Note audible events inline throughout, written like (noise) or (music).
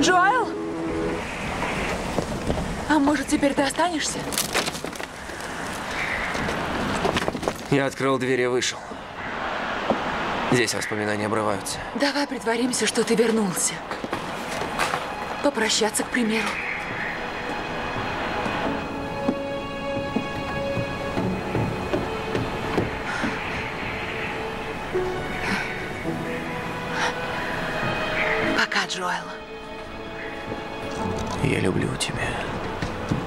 Джоэл? А может, теперь ты останешься? Я открыл дверь и вышел. Здесь воспоминания обрываются. Давай притворимся, что ты вернулся. Попрощаться, к примеру. Пока, Джоэл. Я люблю тебя.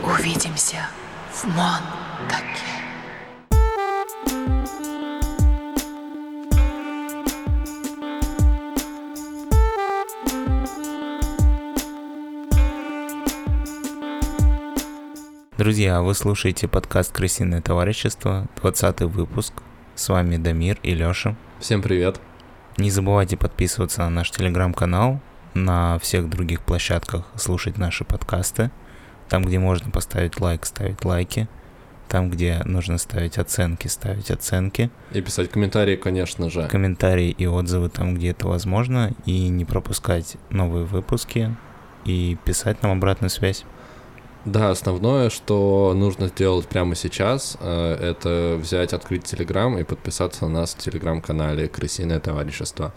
Увидимся в Монтаке. Друзья, вы слушаете подкаст «Крысиное товарищество», 20 выпуск. С вами Дамир и Лёша. Всем привет. Не забывайте подписываться на наш телеграм-канал, на всех других площадках слушать наши подкасты. Там, где можно поставить лайк, ставить лайки. Там, где нужно ставить оценки, ставить оценки. И писать комментарии, конечно же. Комментарии и отзывы там, где это возможно. И не пропускать новые выпуски. И писать нам обратную связь. Да, основное, что нужно сделать прямо сейчас, э, это взять, открыть Телеграм и подписаться на нас в Телеграм-канале «Крысиное товарищество».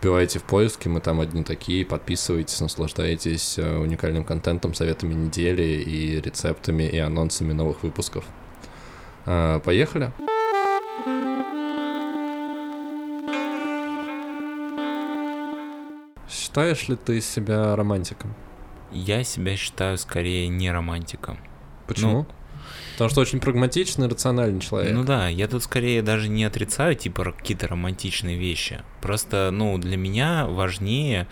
Вбивайте в поиске, мы там одни такие, подписывайтесь, наслаждайтесь э, уникальным контентом, советами недели и рецептами и анонсами новых выпусков. Э, Поехали! Считаешь ли ты себя романтиком? Я себя считаю скорее не романтиком. Почему? Ну, Потому что очень прагматичный, рациональный человек. Ну да, я тут скорее даже не отрицаю, типа, какие-то романтичные вещи. Просто, ну, для меня важнее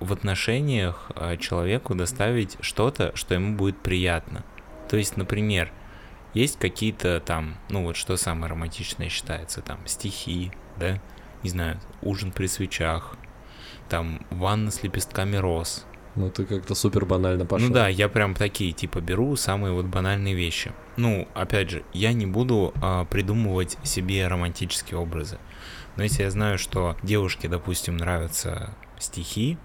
в отношениях а, человеку доставить что-то, что ему будет приятно. То есть, например, есть какие-то там, ну вот что самое романтичное считается, там, стихи, да, не знаю, ужин при свечах, там, ванна с лепестками роз, Ну ты как-то супер банально пошел. ну да, я прям такие типа беру самые вот банальные вещи. Ну, опять же, я не буду а, придумывать себе романтические образы. Но если я знаю, что девушке, допустим, нравятся стихи,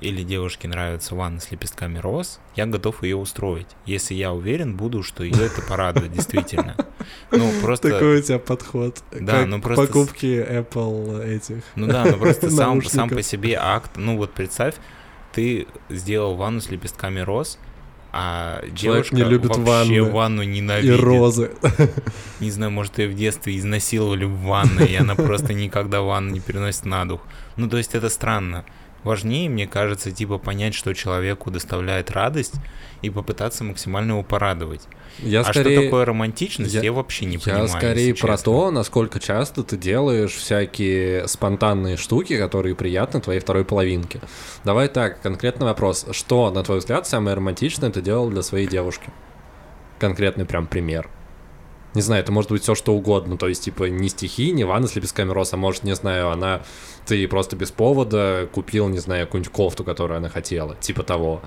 или девушке нравится ванна с лепестками роз, я готов ее устроить. Если я уверен буду, что ее это порадует, действительно. Ну, просто... Такой у тебя подход. Да, как ну просто покупке Apple этих. Ну да, ну просто сам, сам по себе акт. Ну вот представь, ты сделал ванну с лепестками роз, а девушка не любит вообще ванны ванну И ненавидит. розы. (laughs) Не знаю, может, ее в детстве изнасиловали в ванной, и она просто никогда ванну не переносит на дух. Ну, то есть это странно. Важнее, мне кажется, типа понять, что человеку доставляет радость, и попытаться максимально его порадовать. Я а скорее... что такое романтичность, я, я- вообще не Я понимаю. скорее если про честно. то, насколько часто ты делаешь всякие спонтанные штуки, которые приятны твоей второй половинке. Давай так, конкретный вопрос. Что, на твой взгляд, самое романтичное ты делал для своей девушки? Конкретный прям пример. Не знаю, это может быть все что угодно. То есть, типа, не стихи, не ванна с лепестками роз, а может, не знаю, она... Ты просто без повода купил, не знаю, какую-нибудь кофту, которую она хотела. Типа того.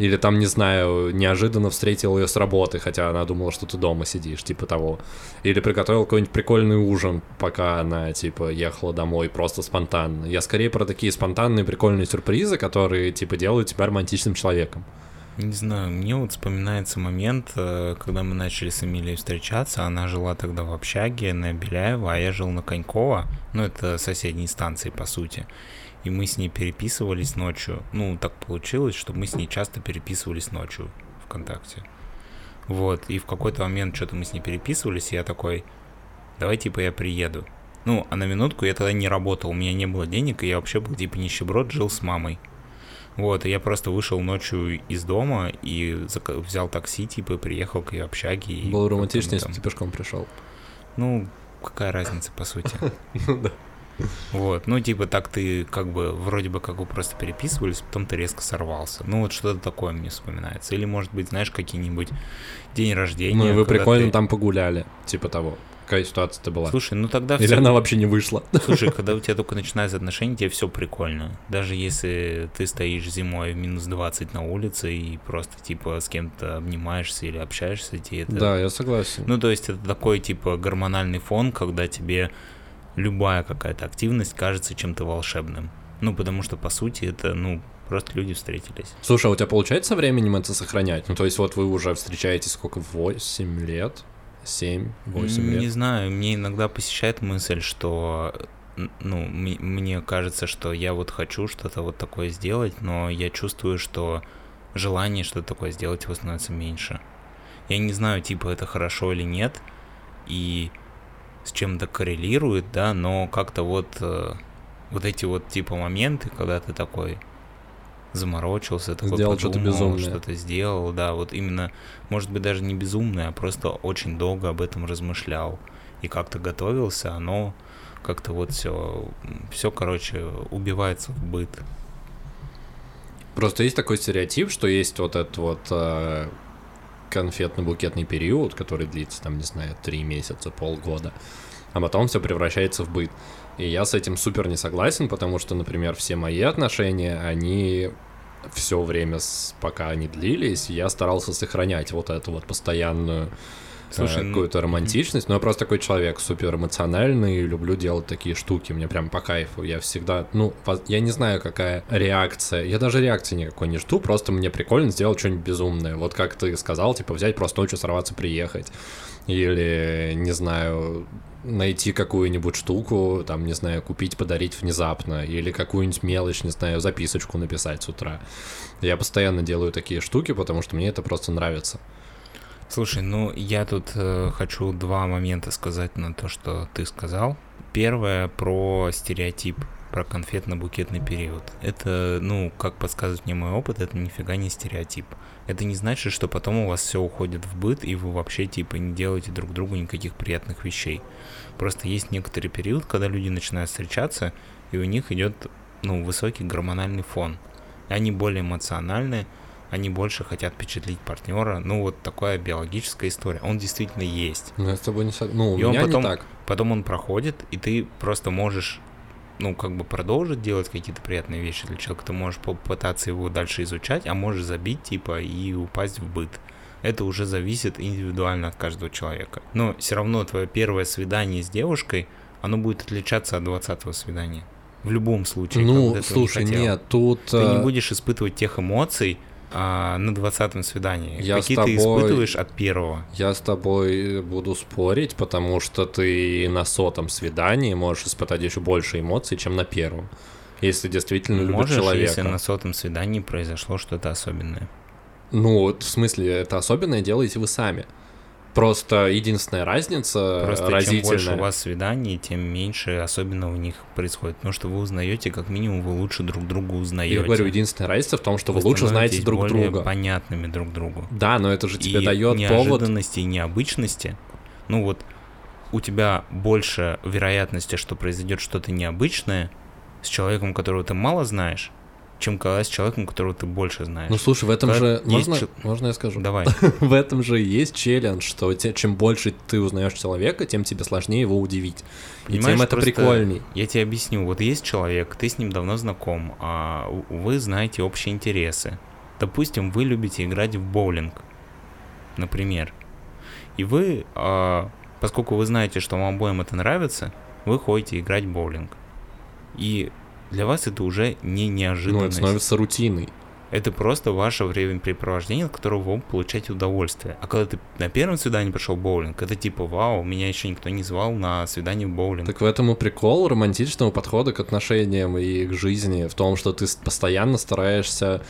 Или там, не знаю, неожиданно встретил ее с работы, хотя она думала, что ты дома сидишь, типа того. Или приготовил какой-нибудь прикольный ужин, пока она, типа, ехала домой, просто спонтанно. Я скорее про такие спонтанные прикольные сюрпризы, которые, типа, делают тебя романтичным человеком. Не знаю, мне вот вспоминается момент, э, когда мы начали с Эмилией встречаться. Она жила тогда в общаге на Беляева, а я жил на Конькова. Ну, это соседние станции, по сути. И мы с ней переписывались ночью. Ну, так получилось, что мы с ней часто переписывались ночью ВКонтакте. Вот, и в какой-то момент что-то мы с ней переписывались, и я такой, давай, типа, я приеду. Ну, а на минутку я тогда не работал, у меня не было денег, и я вообще был, типа, нищеброд, жил с мамой. Вот, и я просто вышел ночью из дома и взял такси, типа, приехал к ее общаге. и Было романтично, если ты пешком пришел. Ну, какая разница, по сути. (laughs) Ну да. Вот, ну, типа, так ты, как бы, вроде бы, как вы просто переписывались, потом ты резко сорвался. Ну, вот что-то такое мне вспоминается. Или, может быть, знаешь, какие-нибудь день рождения. Ну и вы прикольно ты- там погуляли, типа того. Какая ситуация-то была? Слушай, ну тогда Или целом- она вообще не вышла? (laughs) Слушай, когда у тебя только начинаются отношения, тебе все прикольно. Даже если ты стоишь зимой в минус 20 на улице и просто типа с кем-то обнимаешься или общаешься, тебе это... Да, я согласен. Ну, то есть это такой типа гормональный фон, когда тебе любая какая-то активность кажется чем-то волшебным. Ну, потому что, по сути, это, ну, Просто люди встретились. Слушай, а у тебя получается временем это сохранять? Ну, то есть вот вы уже встречаетесь сколько, 8 лет? 7, 8 лет? Не знаю, мне иногда посещает мысль, что ну, мне кажется, что я вот хочу что-то вот такое сделать, но я чувствую, что желание что-то такое сделать его становится меньше. Я не знаю, типа, это хорошо или нет, и с чем это коррелирует, да, но как-то вот э, вот эти вот типа моменты, когда ты такой заморочился, такой сделал что-то безумное, что-то сделал, да, вот именно, может быть, даже не безумное, а просто очень долго об этом размышлял и как-то готовился, оно как-то вот все, все, короче, убивается в быт. Просто есть такой стереотип, что есть вот этот вот э, конфетно-букетный период, который длится, там, не знаю, три месяца, полгода, а потом все превращается в быт. И я с этим супер не согласен, потому что, например, все мои отношения, они все время, пока они длились, я старался сохранять вот эту вот постоянную Слушай, ну, какую-то романтичность. Но я просто такой человек супер эмоциональный, люблю делать такие штуки, мне прям по кайфу. Я всегда, ну, я не знаю, какая реакция. Я даже реакции никакой не жду, просто мне прикольно сделать что-нибудь безумное. Вот как ты сказал, типа взять просто ночью сорваться, приехать. Или, не знаю, найти какую-нибудь штуку, там, не знаю, купить, подарить внезапно, или какую-нибудь мелочь, не знаю, записочку написать с утра. Я постоянно делаю такие штуки, потому что мне это просто нравится. Слушай, ну я тут э, хочу два момента сказать на то, что ты сказал. Первое про стереотип, про конфетно-букетный период. Это, ну, как подсказывает мне мой опыт, это нифига не стереотип. Это не значит, что потом у вас все уходит в быт, и вы вообще, типа, не делаете друг другу никаких приятных вещей. Просто есть некоторый период, когда люди начинают встречаться, и у них идет, ну, высокий гормональный фон. Они более эмоциональные, они больше хотят впечатлить партнера. Ну, вот такая биологическая история. Он действительно есть. Ну, я с тобой не согласен. Ну, у и меня он потом, не так. Потом он проходит, и ты просто можешь ну, как бы продолжить делать какие-то приятные вещи для человека, ты можешь попытаться его дальше изучать, а можешь забить, типа, и упасть в быт. Это уже зависит индивидуально от каждого человека. Но все равно твое первое свидание с девушкой, оно будет отличаться от 20 свидания. В любом случае. Ну, слушай, не нет, тут... Ты не э, будешь испытывать тех эмоций, а, на двадцатом свидании? Я Какие тобой, ты испытываешь от первого? Я с тобой буду спорить, потому что ты на сотом свидании можешь испытать еще больше эмоций, чем на первом. Если действительно любишь Можешь, человека. если на сотом свидании произошло что-то особенное. Ну, в смысле, это особенное делаете вы сами. Просто единственная разница Просто разительная. чем больше у вас свиданий, тем меньше особенно в них происходит. Потому что вы узнаете, как минимум, вы лучше друг друга узнаете. Я говорю, единственная разница в том, что вы, вы лучше знаете друг более друга. понятными друг другу. Да, но это же тебе и дает неожиданности и необычности. Ну вот, у тебя больше вероятности, что произойдет что-то необычное с человеком, которого ты мало знаешь, чем когда с человеком, которого ты больше знаешь. Ну слушай, в этом когда же можно, ч... можно я скажу? Давай. (laughs) в этом же есть челлендж, что те, чем больше ты узнаешь человека, тем тебе сложнее его удивить. Понимаешь, и тем это прикольней. Я тебе объясню. Вот есть человек, ты с ним давно знаком, а вы знаете общие интересы. Допустим, вы любите играть в боулинг, например. И вы, а, поскольку вы знаете, что вам обоим это нравится, вы ходите играть в боулинг. И для вас это уже не неожиданность. Ну, это становится рутиной. Это просто ваше времяпрепровождение, от которого вы получаете удовольствие. А когда ты на первом свидании пришел в боулинг, это типа, вау, меня еще никто не звал на свидание в боулинг. Так в этом и прикол романтичного подхода к отношениям и к жизни, в том, что ты постоянно стараешься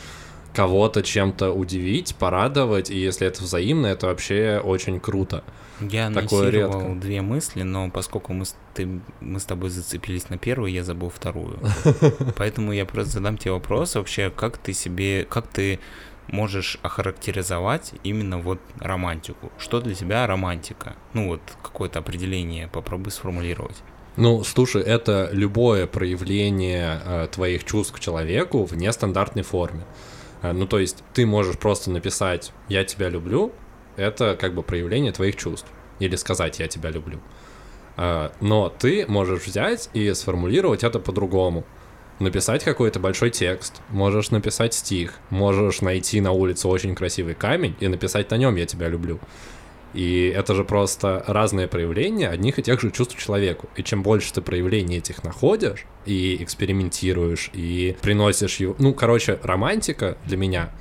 кого-то чем-то удивить, порадовать, и если это взаимно, это вообще очень круто. Я Такое редко. две мысли, но поскольку мы с, ты, мы с тобой зацепились на первую, я забыл вторую. (laughs) Поэтому я просто задам тебе вопрос вообще, как ты себе, как ты можешь охарактеризовать именно вот романтику? Что для тебя романтика? Ну вот какое-то определение попробуй сформулировать. Ну, слушай, это любое проявление э, твоих чувств к человеку в нестандартной форме. Э, ну, то есть ты можешь просто написать «я тебя люблю», это как бы проявление твоих чувств. Или сказать «я тебя люблю». А, но ты можешь взять и сформулировать это по-другому. Написать какой-то большой текст, можешь написать стих, можешь найти на улице очень красивый камень и написать на нем «я тебя люблю». И это же просто разные проявления одних и тех же чувств человеку. И чем больше ты проявлений этих находишь, и экспериментируешь, и приносишь его... Ну, короче, романтика для меня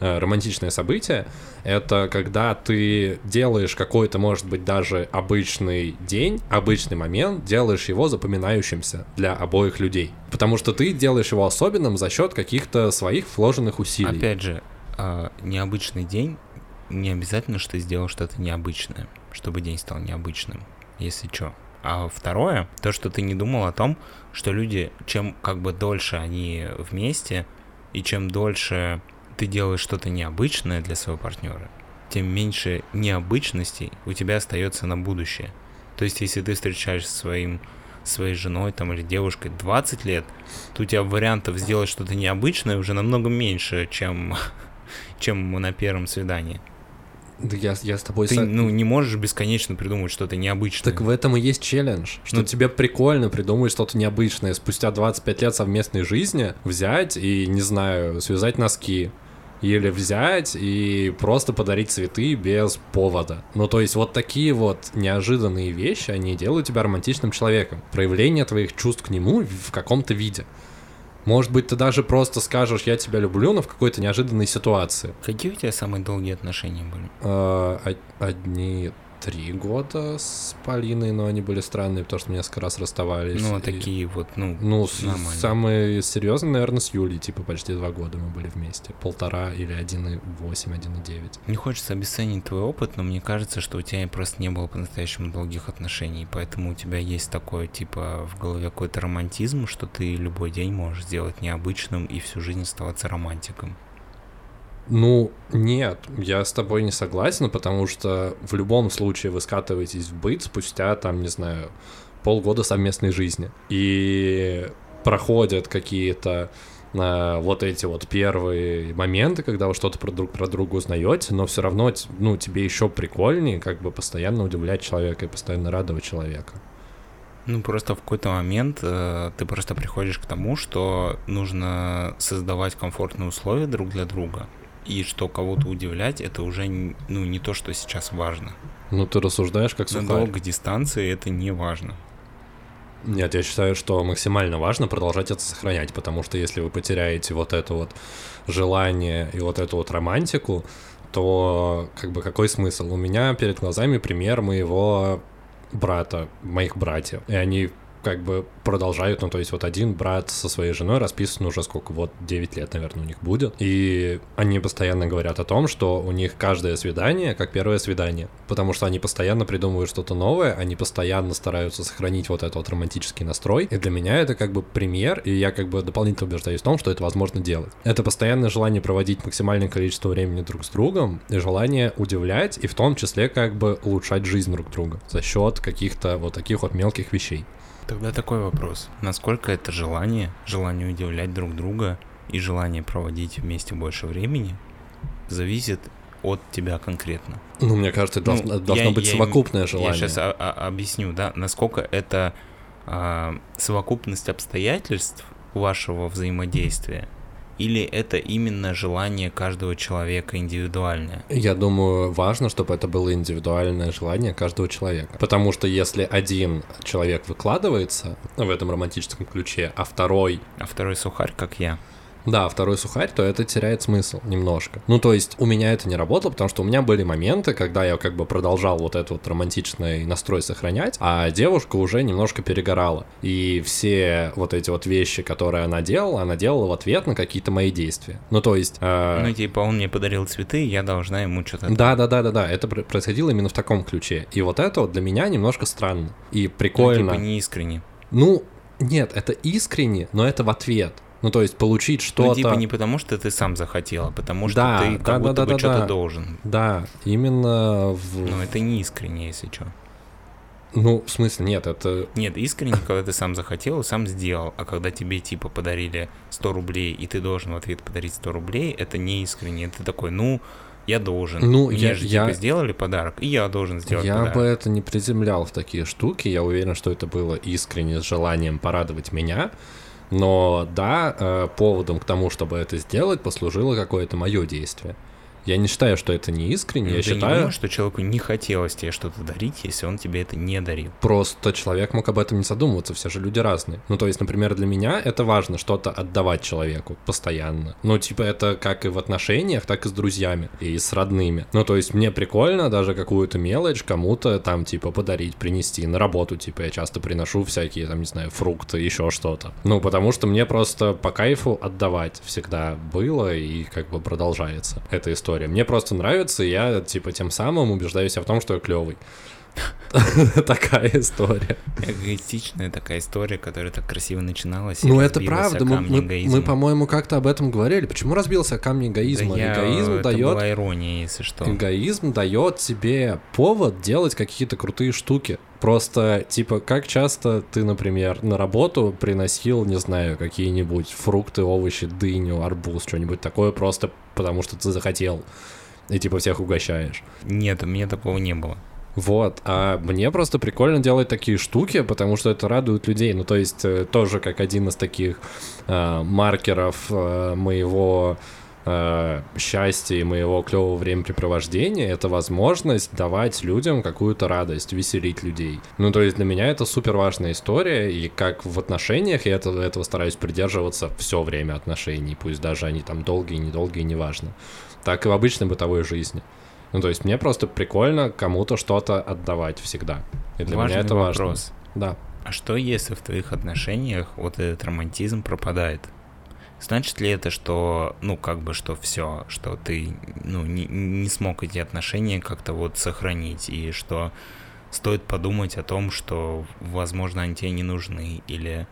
э, романтичное событие, это когда ты делаешь какой-то, может быть, даже обычный день, обычный момент, делаешь его запоминающимся для обоих людей. Потому что ты делаешь его особенным за счет каких-то своих вложенных усилий. Опять же, а, необычный день не обязательно, что ты сделал что-то необычное, чтобы день стал необычным, если что. А второе, то, что ты не думал о том, что люди, чем как бы дольше они вместе, и чем дольше ты делаешь что-то необычное для своего партнера, тем меньше необычностей у тебя остается на будущее. То есть, если ты встречаешься своим своей женой там или девушкой 20 лет, то у тебя вариантов сделать что-то необычное уже намного меньше, чем, (laughs) чем на первом свидании. Да я, я с тобой... Ты со- ну, не можешь бесконечно придумать что-то необычное. Так в этом и есть челлендж, что Ну- тебе прикольно придумать что-то необычное. Спустя 25 лет совместной жизни взять и, не знаю, связать носки. Или взять и просто подарить цветы без повода. Ну, то есть вот такие вот неожиданные вещи, они делают тебя романтичным человеком. Проявление твоих чувств к нему в каком-то виде. Может быть, ты даже просто скажешь «я тебя люблю», но в какой-то неожиданной ситуации. Какие у тебя самые долгие отношения были? Од- Одни три года с Полиной, но они были странные, потому что мы несколько раз расставались. Ну, И- такие вот, ну, Ну, с- самые серьезные, наверное, с Юлей, типа почти два года мы были вместе. Полтора или 1,8, 1,9. Не хочется обесценить твой опыт, но мне кажется, что у тебя просто не было по-настоящему долгих отношений, поэтому у тебя есть такой, типа, в голове какой-то романтизм, что ты любой день можешь сделать необычным и всю жизнь оставаться романтиком. Ну, нет, я с тобой не согласен, потому что в любом случае вы скатываетесь в быт спустя, там, не знаю, полгода совместной жизни. И проходят какие-то э, вот эти вот первые моменты, когда вы что-то про друг про друга узнаете, но все равно, ну, тебе еще прикольнее как бы постоянно удивлять человека и постоянно радовать человека. Ну, просто в какой-то момент э, ты просто приходишь к тому, что нужно создавать комфортные условия друг для друга. И что кого-то удивлять, это уже ну, не то, что сейчас важно. Ну, ты рассуждаешь как На сухарь. долгой дистанции это не важно. Нет, я считаю, что максимально важно продолжать это сохранять, потому что если вы потеряете вот это вот желание и вот эту вот романтику, то как бы какой смысл? У меня перед глазами пример моего брата, моих братьев, и они как бы продолжают, ну, то есть вот один брат со своей женой расписан уже сколько, вот 9 лет, наверное, у них будет, и они постоянно говорят о том, что у них каждое свидание как первое свидание, потому что они постоянно придумывают что-то новое, они постоянно стараются сохранить вот этот вот романтический настрой, и для меня это как бы пример, и я как бы дополнительно убеждаюсь в том, что это возможно делать. Это постоянное желание проводить максимальное количество времени друг с другом, и желание удивлять, и в том числе как бы улучшать жизнь друг друга за счет каких-то вот таких вот мелких вещей. Тогда такой вопрос. Насколько это желание, желание удивлять друг друга и желание проводить вместе больше времени зависит от тебя конкретно? Ну, мне кажется, это Ну, должно, должно я- быть я совокупное желание. Я сейчас объясню, да, насколько это а, совокупность обстоятельств вашего взаимодействия, или это именно желание каждого человека индивидуальное? Я думаю, важно, чтобы это было индивидуальное желание каждого человека. Потому что если один человек выкладывается в этом романтическом ключе, а второй А второй сухарь, как я. Да, второй сухарь, то это теряет смысл немножко. Ну, то есть у меня это не работало, потому что у меня были моменты, когда я как бы продолжал вот этот вот романтичный настрой сохранять, а девушка уже немножко перегорала. И все вот эти вот вещи, которые она делала, она делала в ответ на какие-то мои действия. Ну, то есть... э, Ну, типа, он мне подарил цветы, я должна ему что-то... да, да, да, да, да, это пр- происходило именно в таком ключе. И вот это вот для меня немножко странно. И Ну, прикольно. типа, не искренне. Ну, нет, это искренне, но это в ответ. Ну, то есть получить что-то... Ну, типа, не потому, что ты сам захотел, а потому что Да, ты да, как да, будто да, бы да, что-то да. должен. Да, именно в... Но это не искренне, если что. Ну, в смысле, нет, это... Нет, искренне, когда ты сам захотел сам сделал, а когда тебе типа подарили 100 рублей, и ты должен в ответ подарить 100 рублей, это не искренне. Это такой, ну, я должен. Ну, Мне я- же я- типа сделали подарок, и я должен сделать Я подарок. бы это не приземлял в такие штуки. Я уверен, что это было искренне с желанием порадовать меня. Но да, э, поводом к тому, чтобы это сделать, послужило какое-то мое действие. Я не считаю, что это не искренне, Ну, я ты не считаю, думаешь, что человеку не хотелось тебе что-то дарить, если он тебе это не дарил? просто человек мог об этом не задумываться, все же люди разные. Ну, то есть, например, для меня это важно что-то отдавать человеку постоянно. Ну, типа, это как и в отношениях, так и с друзьями, и с родными. Ну, то есть, мне прикольно даже какую-то мелочь кому-то там, типа, подарить, принести на работу, типа, я часто приношу всякие, там, не знаю, фрукты, еще что-то. Ну, потому что мне просто по кайфу отдавать всегда было и как бы продолжается эта история. Мне просто нравится, и я, типа, тем самым убеждаю себя в том, что я клевый. (laughs) Такая история. Эгоистичная такая история, которая так красиво начиналась. Ну, это правда. Мы, мы- по-моему, как-то об этом говорили. Почему разбился камень Да эгоизма? я- Эгоизм это дает была ирония, если что. Эгоизм дает тебе повод делать какие-то крутые штуки. Просто, типа, как часто ты, например, на работу приносил, не знаю, какие-нибудь фрукты, овощи, дыню, арбуз, что-нибудь такое, просто потому что ты захотел. И, типа, всех угощаешь. Нет, у меня такого не было. Вот, а мне просто прикольно делать такие штуки, потому что это радует людей. Ну, то есть, э, тоже как один из таких э, маркеров э, моего э, счастья и моего клевого времяпрепровождения, это возможность давать людям какую-то радость, веселить людей. Ну, то есть для меня это супер важная история, и как в отношениях я это, этого стараюсь придерживаться все время отношений, пусть даже они там долгие, недолгие, неважно. Так и в обычной бытовой жизни. Ну, то есть мне просто прикольно кому-то что-то отдавать всегда. И для Важный меня это важно. вопрос. Да. А что если в твоих отношениях вот этот романтизм пропадает? Значит ли это, что, ну, как бы, что все, что ты, ну, не, не смог эти отношения как-то вот сохранить, и что стоит подумать о том, что, возможно, они тебе не нужны, или,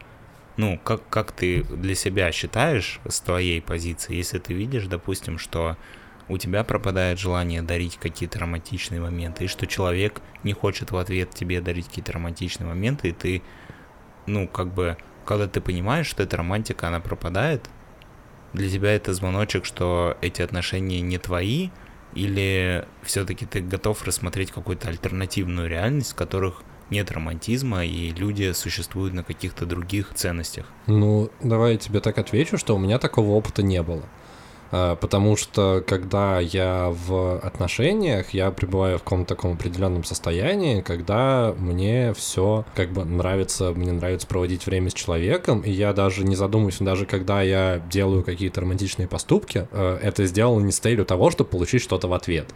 ну, как, как ты для себя считаешь с твоей позиции, если ты видишь, допустим, что у тебя пропадает желание дарить какие-то романтичные моменты, и что человек не хочет в ответ тебе дарить какие-то романтичные моменты, и ты, ну, как бы, когда ты понимаешь, что эта романтика, она пропадает, для тебя это звоночек, что эти отношения не твои, или все-таки ты готов рассмотреть какую-то альтернативную реальность, в которых нет романтизма, и люди существуют на каких-то других ценностях. Ну, давай я тебе так отвечу, что у меня такого опыта не было. А, Потому что когда я в отношениях, я пребываю в каком-то таком определенном состоянии, когда мне все как бы нравится, мне нравится проводить время с человеком, и я даже не задумываюсь, даже когда я делаю какие-то романтичные поступки, э, это сделано не с целью того, чтобы получить что-то в ответ.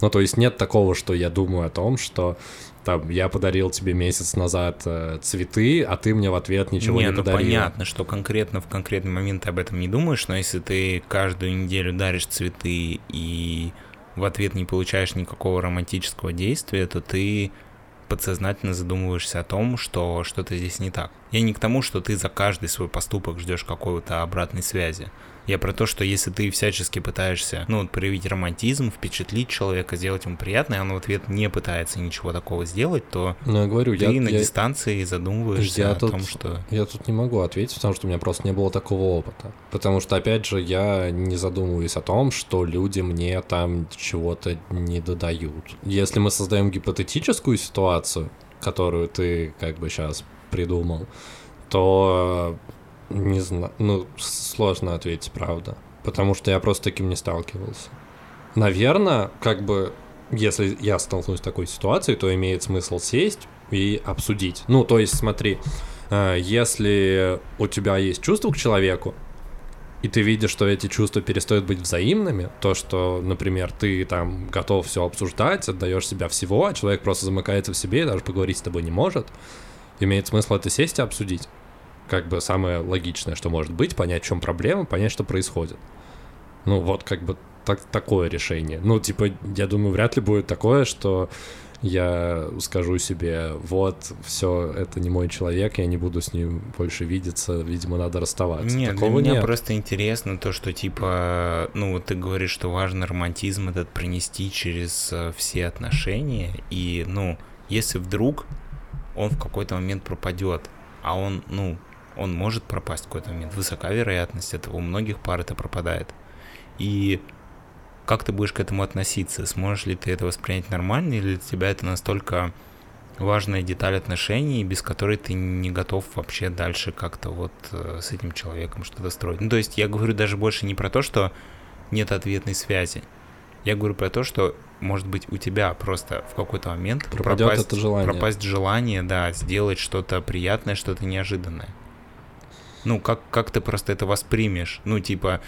Ну, то есть нет такого, что я думаю о том, что там я подарил тебе месяц назад э, цветы, а ты мне в ответ ничего не, не, ну подарил. понятно, что конкретно в конкретный момент ты об этом не думаешь, но если ты каждую неделю даришь цветы и в ответ не получаешь никакого романтического действия, то ты подсознательно задумываешься о том, что что-то здесь не так. Я не к тому, что ты за каждый свой поступок ждешь какой-то обратной связи. Я про то, что если ты всячески пытаешься, ну, вот, проявить романтизм, впечатлить человека, сделать ему приятно, и он в ответ не пытается ничего такого сделать, то Ну, я говорю, ты я, на я, дистанции задумываешься я о тут- том, что... я тут не могу ответить, потому что у меня просто не было такого опыта. Потому что, опять же, я не задумываюсь о том, что люди мне там чего-то не додают. Если мы создаем гипотетическую ситуацию, которую ты как бы сейчас придумал, то не знаю, ну, сложно ответить, правда. Потому что я просто таким не сталкивался. Наверное, как бы, если я столкнусь с такой ситуацией, то имеет смысл сесть и обсудить. Ну, то есть, смотри, э, если у тебя есть чувство к человеку, и ты видишь, что эти чувства перестают быть взаимными, то, что, например, ты там готов все обсуждать, отдаешь себя всего, а человек просто замыкается в себе и даже поговорить с тобой не может, имеет смысл это сесть и обсудить. Как бы самое логичное, что может быть, понять, в чем проблема, понять, что происходит. Ну, вот как бы так, такое решение. Ну, типа, я думаю, вряд ли будет такое, что я скажу себе, вот, все, это не мой человек, я не буду с ним больше видеться, видимо, надо расставаться. Нет, Такого для меня нет. просто интересно то, что типа, ну вот ты говоришь, что важно романтизм этот пронести через э, все отношения, и ну, если вдруг он в какой-то момент пропадет, а он, ну, он может пропасть в какой-то момент, высока вероятность этого, у многих пар это пропадает. И как ты будешь к этому относиться? Сможешь ли ты это воспринять нормально, или для тебя это настолько важная деталь отношений, без которой ты не готов вообще дальше как-то вот э, с этим человеком что-то строить. Ну, то есть я говорю даже больше не про то, что нет ответной связи. Я говорю про то, что, может быть, у тебя просто в какой-то момент Пропадет пропасть, это желание. пропасть желание, да, сделать что-то приятное, что-то неожиданное. Ну, как, как ты просто это воспримешь? Ну, типа,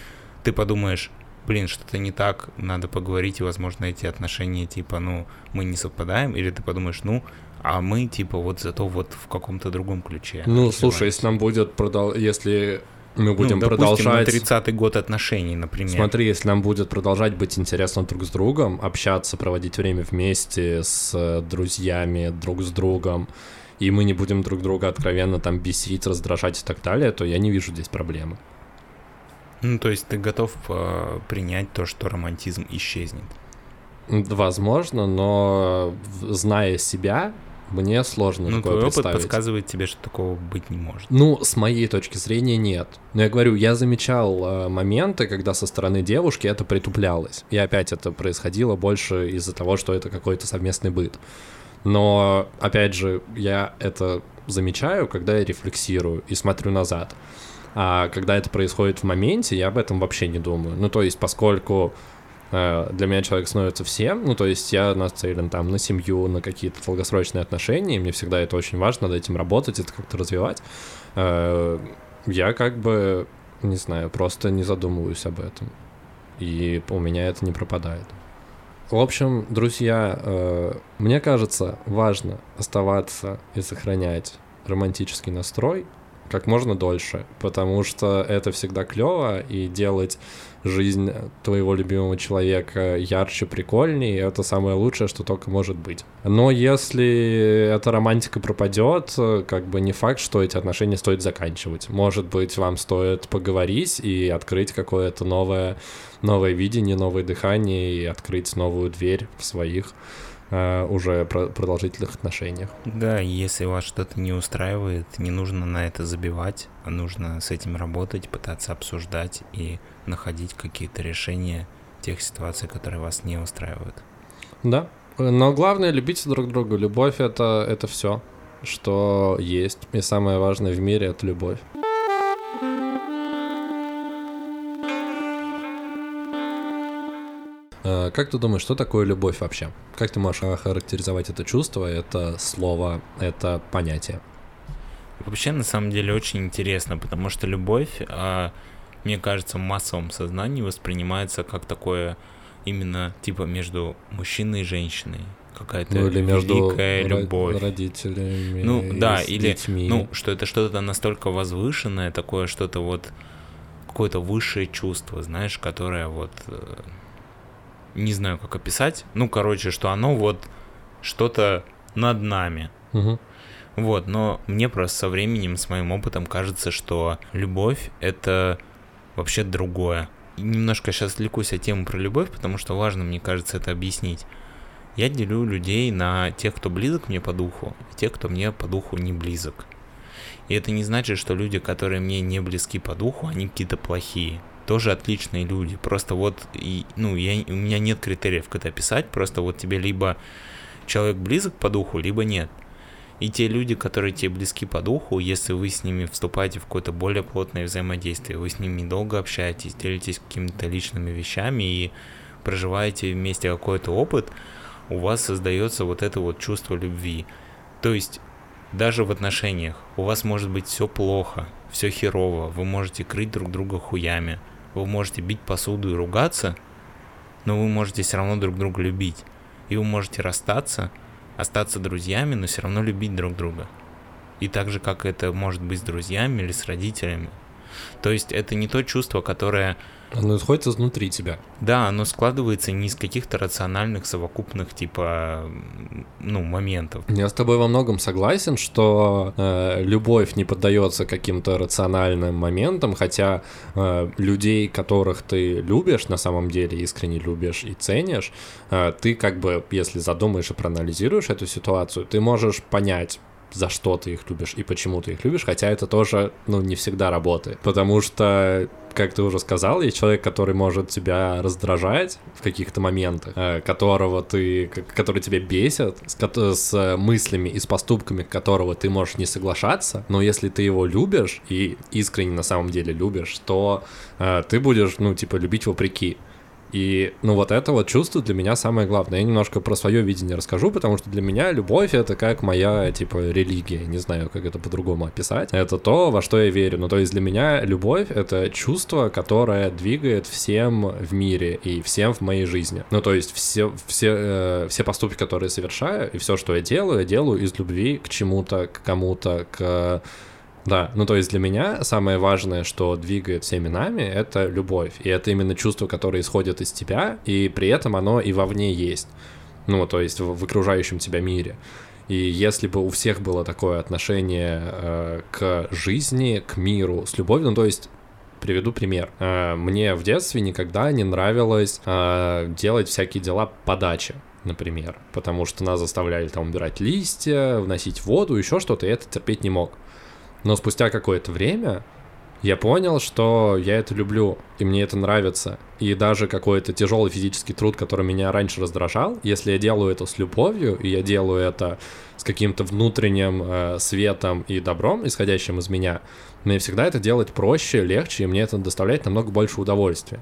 ты подумаешь, блин, что-то не так, надо поговорить, и, возможно, эти отношения, типа, ну, мы не совпадаем, или ты подумаешь, ну, а мы, типа, вот зато вот в каком-то другом ключе. Ну, слушай, если нам будет продол... если мы Ну, будем допустим, на продолжать... 30-й год отношений, например. Смотри, если нам будет продолжать быть интересно друг с другом, общаться, проводить время вместе с э, друзьями, друг с другом, и мы не будем друг друга откровенно там бесить, раздражать и так далее, то я не вижу здесь проблемы. Ну, то есть ты готов э, принять то, что романтизм исчезнет. Возможно, но зная себя, мне сложно Ну, такое твой опыт представить. подсказывает тебе, что такого быть не может. Ну, с моей точки зрения, нет. Но я говорю, я замечал э, моменты, когда со стороны девушки это притуплялось. И опять это происходило больше из-за того, что это какой-то совместный быт. Но, опять же, я это замечаю, когда я рефлексирую и смотрю назад. А когда это происходит в моменте, я об этом вообще не думаю. Ну, то есть, поскольку э, для меня человек становится всем, ну, то есть я нацелен там на семью, на какие-то долгосрочные отношения, и мне всегда это очень важно, над этим работать, это как-то развивать. Э, Я как бы, не знаю, просто не задумываюсь об этом. И у меня это не пропадает. В общем, друзья, э, мне кажется, важно оставаться и сохранять романтический настрой как можно дольше, потому что это всегда клево, и делать жизнь твоего любимого человека ярче, прикольнее, это самое лучшее, что только может быть. Но если эта романтика пропадет, как бы не факт, что эти отношения стоит заканчивать. Может быть, вам стоит поговорить и открыть какое-то новое, новое видение, новое дыхание и открыть новую дверь в своих э, уже про- продолжительных отношениях. Да, если вас что-то не устраивает, не нужно на это забивать, а нужно с этим работать, пытаться обсуждать и находить какие-то решения тех ситуаций, которые вас не устраивают. Да. Но главное любите друг друга. Любовь это, это все, что есть. И самое важное в мире это любовь. Как ты думаешь, что такое любовь вообще? Как ты можешь охарактеризовать это чувство, это слово, это понятие? Вообще, на самом деле, очень интересно, потому что любовь, а, мне кажется, в массовом сознании воспринимается как такое именно типа между мужчиной и женщиной. Какая-то Ну или между великая любовь. родителями, Ну да, или детьми. ну, что это что-то настолько возвышенное, такое что-то вот какое-то высшее чувство, знаешь, которое вот э, не знаю, как описать. Ну, короче, что оно вот что-то над нами. Мгм. Вот, но мне просто со временем, с моим опытом кажется, что любовь — это вообще другое. И немножко сейчас отвлекусь от темы про любовь, потому что важно, мне кажется, это объяснить. Я делю людей на тех, кто близок мне по духу, и тех, кто мне по духу не близок. И это не значит, что люди, которые мне не близки по духу, они какие-то плохие. Тоже отличные люди. Просто вот, и, ну, я, у меня нет критериев, как это описать. Просто вот тебе либо человек близок по духу, либо нет. И те люди, которые тебе близки по духу, если вы с ними вступаете в какое-то более плотное взаимодействие, вы с ними долго общаетесь, делитесь какими-то личными вещами и проживаете вместе какой-то опыт, у вас создается вот это вот чувство любви. То есть даже в отношениях у вас может быть все плохо, все херово, вы можете крыть друг друга хуями, вы можете бить посуду и ругаться, но вы можете все равно друг друга любить. И вы можете расстаться, остаться друзьями, но все равно любить друг друга. И так же, как это может быть с друзьями или с родителями. То есть это не то чувство, которое, Оно исходит изнутри тебя. да, оно складывается не из каких-то рациональных, совокупных, типа, ну, моментов. Я с тобой во многом согласен, что э, любовь не поддается каким-то рациональным моментам, хотя э, людей, которых ты любишь, на самом деле искренне любишь и ценишь, э, ты как бы, если задумаешь и проанализируешь эту ситуацию, ты можешь понять, за что ты их любишь и почему ты их любишь, хотя это тоже, ну, не всегда работает. Потому что, как ты уже сказал, есть человек, который может тебя раздражать в каких-то моментах, э, которого ты, который тебя бесит, с, с мыслями и с поступками которого ты можешь не соглашаться, но если ты его любишь и искренне на самом деле любишь, то э, ты будешь, ну, типа, любить вопреки. И, ну, вот это вот чувство для меня самое главное. Я немножко про свое видение расскажу, потому что для меня любовь — это как моя, типа, религия. Не знаю, как это по-другому описать. Это то, во что я верю. Ну, то есть для меня любовь — это чувство, которое двигает всем в мире и всем в моей жизни. Ну, то есть все, все, э, все поступки, которые совершаю, и все, что я делаю, я делаю из любви к чему-то, к кому-то, к да, ну то есть для меня самое важное, что двигает всеми нами, это любовь. И это именно чувство, которое исходит из тебя, и при этом оно и вовне есть. Ну, то есть в, в окружающем тебя мире. И если бы у всех было такое отношение э, к жизни, к миру, с любовью, ну то есть Приведу пример. Э, мне в детстве никогда не нравилось э, делать всякие дела по даче например, потому что нас заставляли там убирать листья, вносить воду, еще что-то, и это терпеть не мог. Но спустя какое-то время я понял, что я это люблю, и мне это нравится. И даже какой-то тяжелый физический труд, который меня раньше раздражал, если я делаю это с любовью, и я делаю это с каким-то внутренним э, светом и добром, исходящим из меня, мне всегда это делать проще, легче, и мне это доставляет намного больше удовольствия.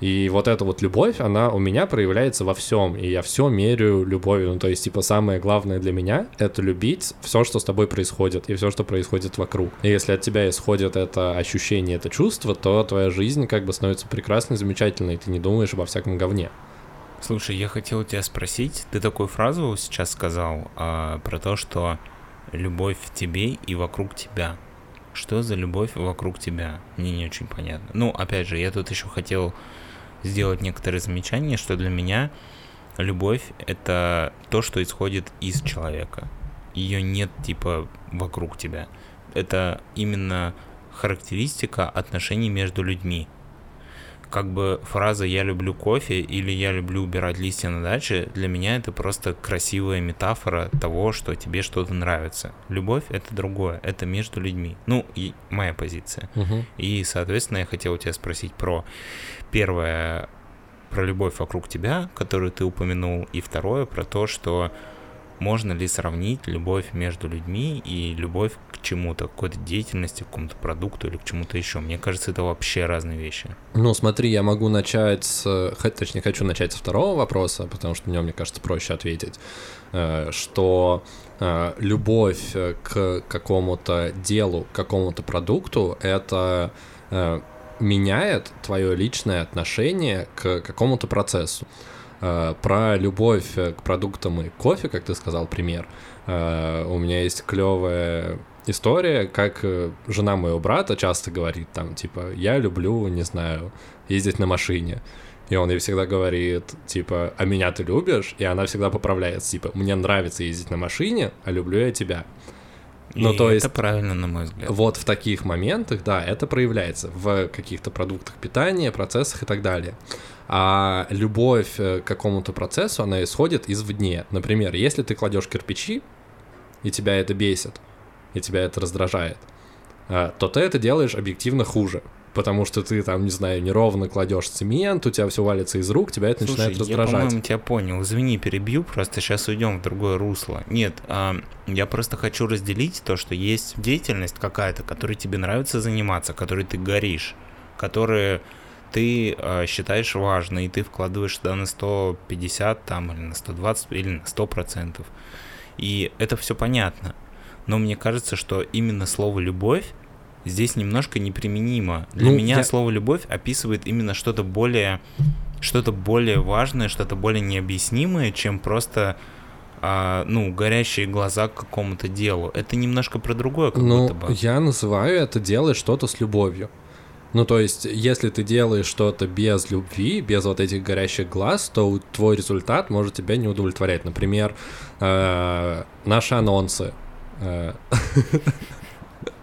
И вот эта вот любовь, она у меня проявляется во всем, и я все меряю любовью. Ну, то есть, типа, самое главное для меня — это любить все, что с тобой происходит, и все, что происходит вокруг. И если от тебя исходит это ощущение, это чувство, то твоя жизнь как бы становится прекрасной, замечательной, и ты не думаешь обо всяком говне. Слушай, я хотел тебя спросить, ты такую фразу сейчас сказал а, про то, что любовь в тебе и вокруг тебя. Что за любовь вокруг тебя? Мне не очень понятно. Ну, опять же, я тут еще хотел сделать некоторые замечания, что для меня любовь — это то, что исходит из человека. Ее нет типа вокруг тебя. Это именно характеристика отношений между людьми как бы фраза «я люблю кофе» или «я люблю убирать листья на даче» для меня это просто красивая метафора того, что тебе что-то нравится. Любовь — это другое, это между людьми. Ну, и моя позиция. Угу. И, соответственно, я хотел у тебя спросить про первое, про любовь вокруг тебя, которую ты упомянул, и второе, про то, что можно ли сравнить любовь между людьми и любовь чему-то, какой-то деятельности, к какому-то продукту или к чему-то еще? Мне кажется, это вообще разные вещи. Ну, смотри, я могу начать с... Точнее, хочу начать со второго вопроса, потому что мне, мне кажется, проще ответить, э, что э, любовь к какому-то делу, к какому-то продукту — это э, меняет твое личное отношение к какому-то процессу. Э, про любовь к продуктам и кофе, как ты сказал, пример. Э, у меня есть клевая история, как э, жена моего брата часто говорит там, типа, я люблю, не знаю, ездить на машине. И он ей всегда говорит, типа, а меня ты любишь? И она всегда поправляется, типа, мне нравится ездить на машине, а люблю я тебя. Ну, и то есть, это правильно, на мой взгляд. Вот в таких моментах, да, это проявляется в каких-то продуктах питания, процессах и так далее. А любовь э, к какому-то процессу, она исходит извне. Например, если ты кладешь кирпичи, и тебя это бесит, и тебя это раздражает, э, то ты это делаешь объективно хуже. Потому что ты там, не знаю, неровно кладешь цемент, у тебя все валится из рук, тебя это Слушай, начинает раздражать. Я, по-моему, тебя понял. Извини, перебью, просто сейчас уйдем в другое русло. Нет, а, я просто хочу разделить то, что есть деятельность какая-то, которой тебе нравится заниматься, которой ты горишь, которая ты э, считаешь важно, и ты вкладываешь туда на 150 там, или на 120, или на 100 процентов. И это все понятно. Но мне кажется, что именно слово «любовь» здесь немножко неприменимо. Для ну, меня я... слово «любовь» описывает именно что-то более, что-то более важное, что-то более необъяснимое, чем просто а, ну, горящие глаза к какому-то делу. Это немножко про другое, как ну, будто бы. Я называю это делать что-то с любовью. Ну, то есть, если ты делаешь что-то без любви, без вот этих горящих глаз, то твой результат может тебя не удовлетворять. Например, э, наши анонсы. Э, (laughs)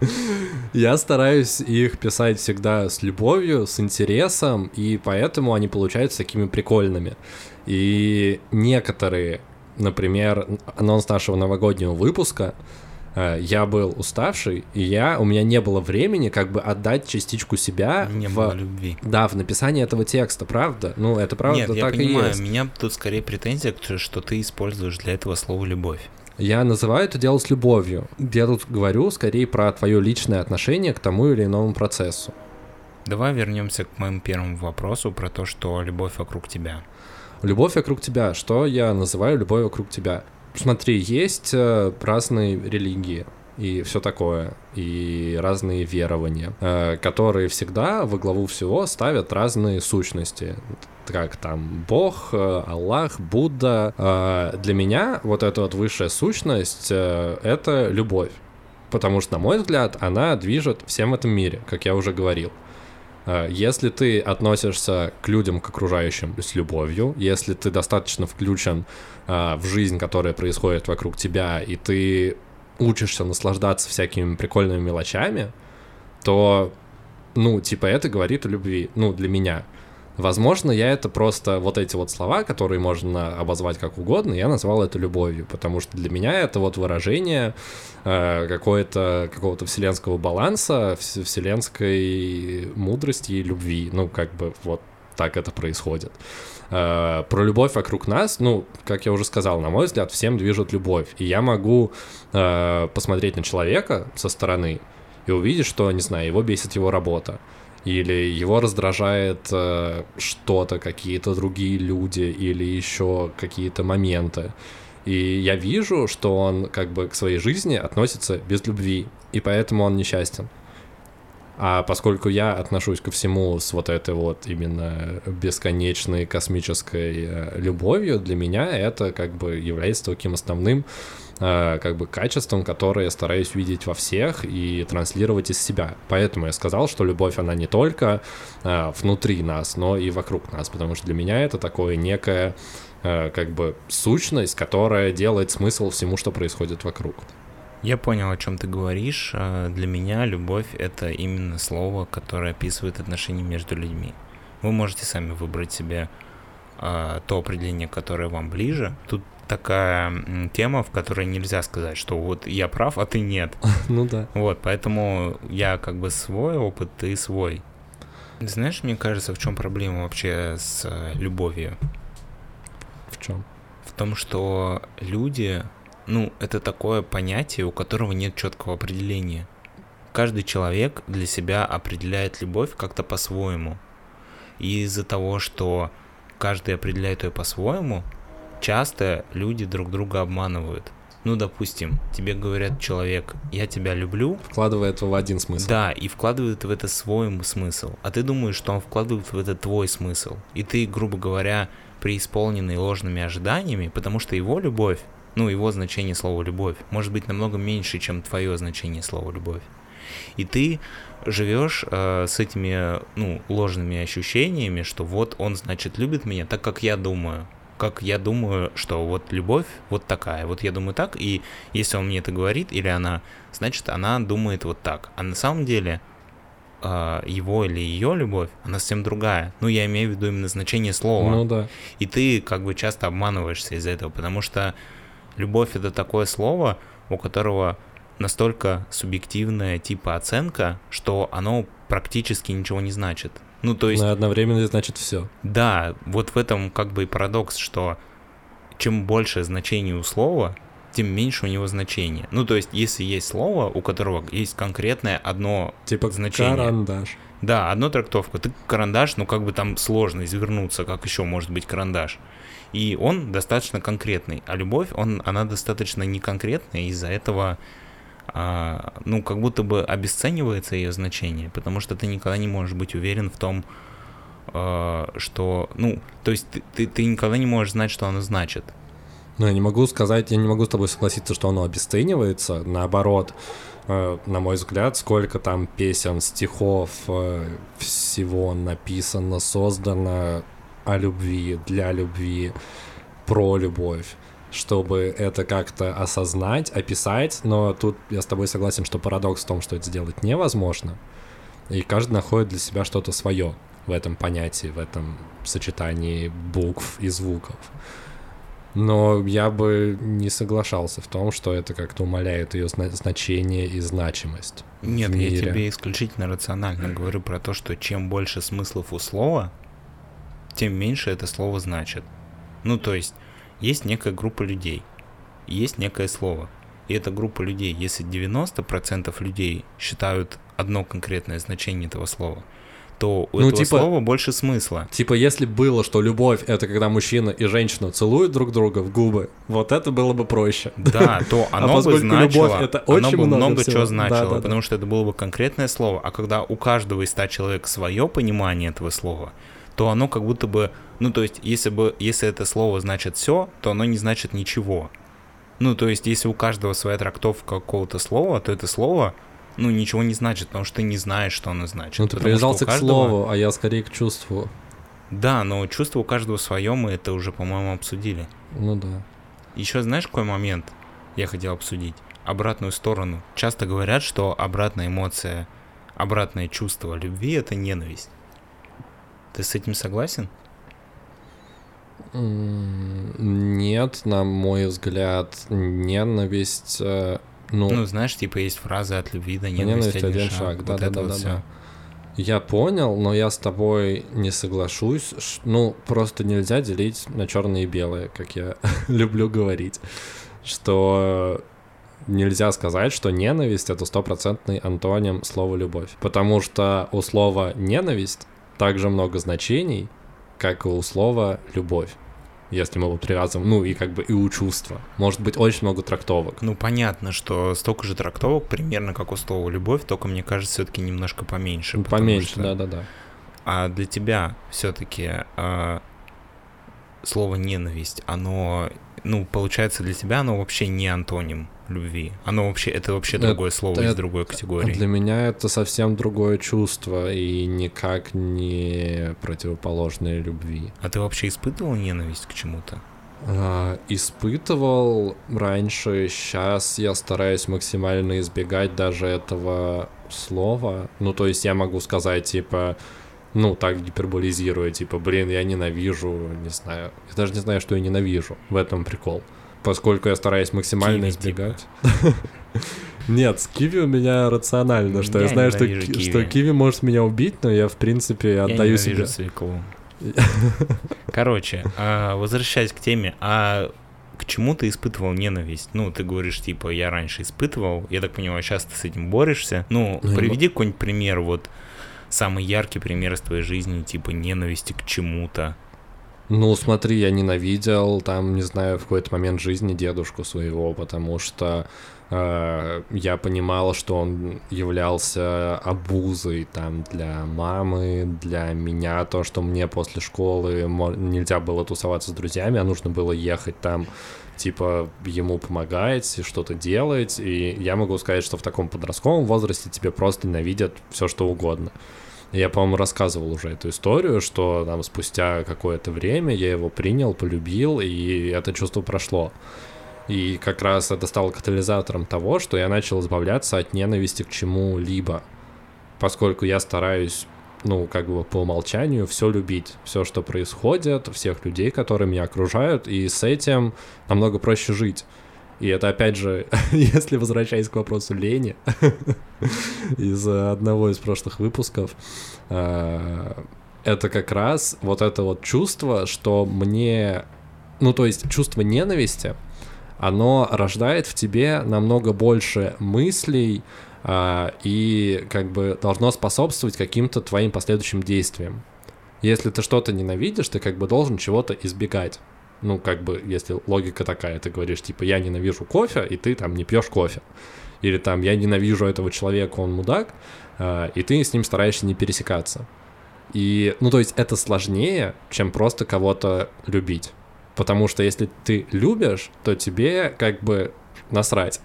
я стараюсь их писать всегда с любовью, с интересом, и поэтому они получаются такими прикольными. И некоторые, например, анонс нашего новогоднего выпуска, Э, я был уставший, и я, у меня не было времени как бы отдать частичку себя не в, было любви. Да, в написании этого текста, правда? Ну, это правда Нет, так я понимаю, и есть. У меня тут скорее претензия, что ты используешь для этого слово «любовь». Я называю это дело с любовью. Я тут говорю скорее про твое личное отношение к тому или иному процессу. Давай вернемся к моему первому вопросу про то, что любовь вокруг тебя. Любовь вокруг тебя. Что я называю любовь вокруг тебя? Смотри, есть э, разные религии и все такое, и разные верования, э, которые всегда во главу всего ставят разные сущности как там Бог, э, Аллах, Будда. Э, для меня вот эта вот высшая сущность это любовь. Потому что, на мой взгляд, она движет всем в этом мире, как я уже говорил. Если ты относишься к людям, к окружающим с любовью, если ты достаточно включен в жизнь, которая происходит вокруг тебя, и ты учишься наслаждаться всякими прикольными мелочами, то, ну, типа, это говорит о любви, ну, для меня — Возможно, я это просто вот эти вот слова, которые можно обозвать как угодно, я назвал это любовью, потому что для меня это вот выражение э, какое-то какого-то вселенского баланса, вселенской мудрости и любви. Ну, как бы вот так это происходит. Э, про любовь вокруг нас, ну, как я уже сказал, на мой взгляд, всем движет любовь. И я могу э, посмотреть на человека со стороны и увидеть, что, не знаю, его бесит его работа или его раздражает э, что-то, какие-то другие люди или еще какие-то моменты. И я вижу, что он как бы к своей жизни относится без любви, и поэтому он несчастен. А поскольку я отношусь ко всему с вот этой вот именно бесконечной космической э, любовью, для меня это как бы является таким основным Э, как бы качеством, которое я стараюсь видеть во всех и транслировать из себя. Поэтому я сказал, что любовь, она не только э, внутри нас, но и вокруг нас, потому что для меня это такое некое как бы сущность, которая делает смысл всему, что происходит вокруг. Я понял, о чем ты говоришь. Для меня любовь — это именно слово, которое описывает отношения между людьми. Вы можете сами выбрать себе то определение, которое вам ближе. Тут такая тема, в которой нельзя сказать, что вот я прав, а ты нет. (laughs) Ну да. Вот, поэтому я как бы свой опыт, ты свой. Знаешь, мне кажется, в чем проблема вообще с э, любовью? В чем? В том, что люди, ну, это такое понятие, у которого нет четкого определения. Каждый человек для себя определяет любовь как-то по-своему. И из-за того, что каждый определяет ее по-своему, часто люди друг друга обманывают. Ну, допустим, тебе говорят человек, я тебя люблю. Вкладывает в один смысл. Да, и вкладывает в это свой смысл. А ты думаешь, что он вкладывает в это твой смысл. И ты, грубо говоря, преисполненный ложными ожиданиями, потому что его любовь, ну, его значение слова любовь, может быть намного меньше, чем твое значение слова любовь. И ты живешь э, с этими, ну, ложными ощущениями, что вот он, значит, любит меня так, как я думаю как я думаю, что вот любовь вот такая, вот я думаю так, и если он мне это говорит или она, значит она думает вот так. А на самом деле э, его или ее любовь, она совсем другая. Ну, я имею в виду именно значение слова. Ну да. И ты как бы часто обманываешься из-за этого, потому что любовь это такое слово, у которого настолько субъективная типа оценка, что оно практически ничего не значит. Ну, то есть... Но одновременно значит все. Да, вот в этом как бы и парадокс, что чем больше значение у слова, тем меньше у него значения. Ну, то есть, если есть слово, у которого есть конкретное одно типа значение. карандаш. Да, одна трактовка. Ты карандаш, ну как бы там сложно извернуться, как еще может быть карандаш. И он достаточно конкретный. А любовь, он, она достаточно неконкретная, из-за этого а, ну, как будто бы обесценивается ее значение, потому что ты никогда не можешь быть уверен в том, а, что, ну, то есть ты, ты, ты никогда не можешь знать, что оно значит. Ну, я не могу сказать, я не могу с тобой согласиться, что оно обесценивается, наоборот, э, на мой взгляд, сколько там песен, стихов, э, всего написано, создано о любви, для любви, про любовь чтобы это как-то осознать, описать, но тут я с тобой согласен, что парадокс в том, что это сделать невозможно, и каждый находит для себя что-то свое в этом понятии, в этом сочетании букв и звуков. Но я бы не соглашался в том, что это как-то умаляет ее значение и значимость. Нет, я тебе исключительно рационально говорю про то, что чем больше смыслов у слова, тем меньше это слово значит. Ну, то есть, есть некая группа людей, есть некое слово. И эта группа людей, если 90% людей считают одно конкретное значение этого слова, то у Ну, этого типа- слова больше смысла. Типа, если было, что любовь это когда мужчина и женщина целуют друг друга в губы, вот это было бы проще. Да, то (laughs) оно бы А поскольку любовь значило, это оно очень бы много много всего. чего значило, Да-да-да. потому что это было бы конкретное слово. А когда у каждого из ста человек свое понимание этого слова, то оно как будто бы, ну то есть, если бы, если это слово значит все, то оно не значит ничего. Ну то есть, если у каждого своя трактовка какого-то слова, то это слово, ну ничего не значит, потому что ты не знаешь, что оно значит. Ну, ты привязался к каждого- слову, а я скорее к чувству. Да, но чувство у каждого свое, мы это уже, по-моему, обсудили. Ну да. Еще знаешь, какой момент я хотел обсудить? Обратную сторону. Часто говорят, что обратная эмоция, обратное чувство любви — это ненависть. Ты с этим согласен? Нет, на мой взгляд, ненависть, э, ну, Ну, знаешь, типа есть фраза от любви до ненависть, ненависти один шаг, да, Вот да, да, вот да, всё. да. Я понял, но я с тобой не соглашусь. Ну, просто нельзя делить на черное и белое, как я (laughs) люблю говорить. Что нельзя сказать, что ненависть это стопроцентный антоним слова любовь. Потому что у слова ненависть также много значений, как и у слова любовь. Если мы его привязываем, ну и как бы и у чувства. Может быть очень много трактовок. Ну, понятно, что столько же трактовок, примерно как у слова «любовь», только, мне кажется, все-таки немножко поменьше. Ну, Поменьше, что- да-да-да. А для тебя все-таки слово ненависть, оно, ну, получается, для тебя оно вообще не антоним любви. Оно вообще, это вообще Это- другое слово из это- другой категории. Для меня это совсем другое чувство и никак не противоположное любви. А ты вообще испытывал ненависть к чему-то? А, Испытывал раньше, сейчас я стараюсь максимально избегать даже этого слова. Ну, то есть я могу сказать, типа, ну, так гиперболизируя, типа, блин, я ненавижу, не знаю. Я даже не знаю, что я ненавижу. В этом прикол. Поскольку я стараюсь максимально Киви, избегать. (laughs) Нет, с киви у меня рационально, что я, знаю, что, киви. может меня убить, но я, в принципе, Я отдаю себе. свеклу. (laughs) Короче, а, возвращаясь к теме, а к чему ты испытывал ненависть? Ну, ты говоришь, типа, я раньше испытывал, я так понимаю, сейчас ты с этим борешься. Ну, Ну, приведи какой-нибудь пример, вот, самый яркий пример из твоей жизни, типа, ненависти к чему-то. Ну, смотри, я ненавидел там, не знаю, в какой-то момент жизни дедушку своего, потому что э, я понимал, что он являлся обузой там для мамы, для меня, то, что мне после школы нельзя было тусоваться с друзьями, а нужно было ехать там типа ему помогать и что-то делать, и я могу сказать, что в таком подростковом возрасте тебе просто ненавидят все что угодно. Я, по-моему, рассказывал уже эту историю, что там спустя какое-то время я его принял, полюбил, и это чувство прошло. И как раз это стало катализатором того, что я начал избавляться от ненависти к чему-либо. Поскольку я стараюсь, ну, как бы по умолчанию, все любить. Все, что происходит, всех людей, которые меня окружают, и с этим намного проще жить. И это, опять же, (laughs) если возвращаясь к вопросу лени, (laughs) из э, одного из прошлых выпусков, э, это как раз вот это вот чувство, что мне, ну то есть чувство ненависти, оно рождает в тебе намного больше мыслей а, и как бы должно способствовать каким-то твоим последующим действиям. Если ты что-то ненавидишь, ты как бы должен чего-то избегать. Ну, как бы, если логика такая, ты говоришь, типа, я ненавижу кофе, и ты там не пьешь кофе. Или там, я ненавижу этого человека, он мудак, а, и ты с ним стараешься не пересекаться. И, ну, то есть это сложнее, чем просто кого-то любить. Потому что если ты любишь, то тебе как бы насрать.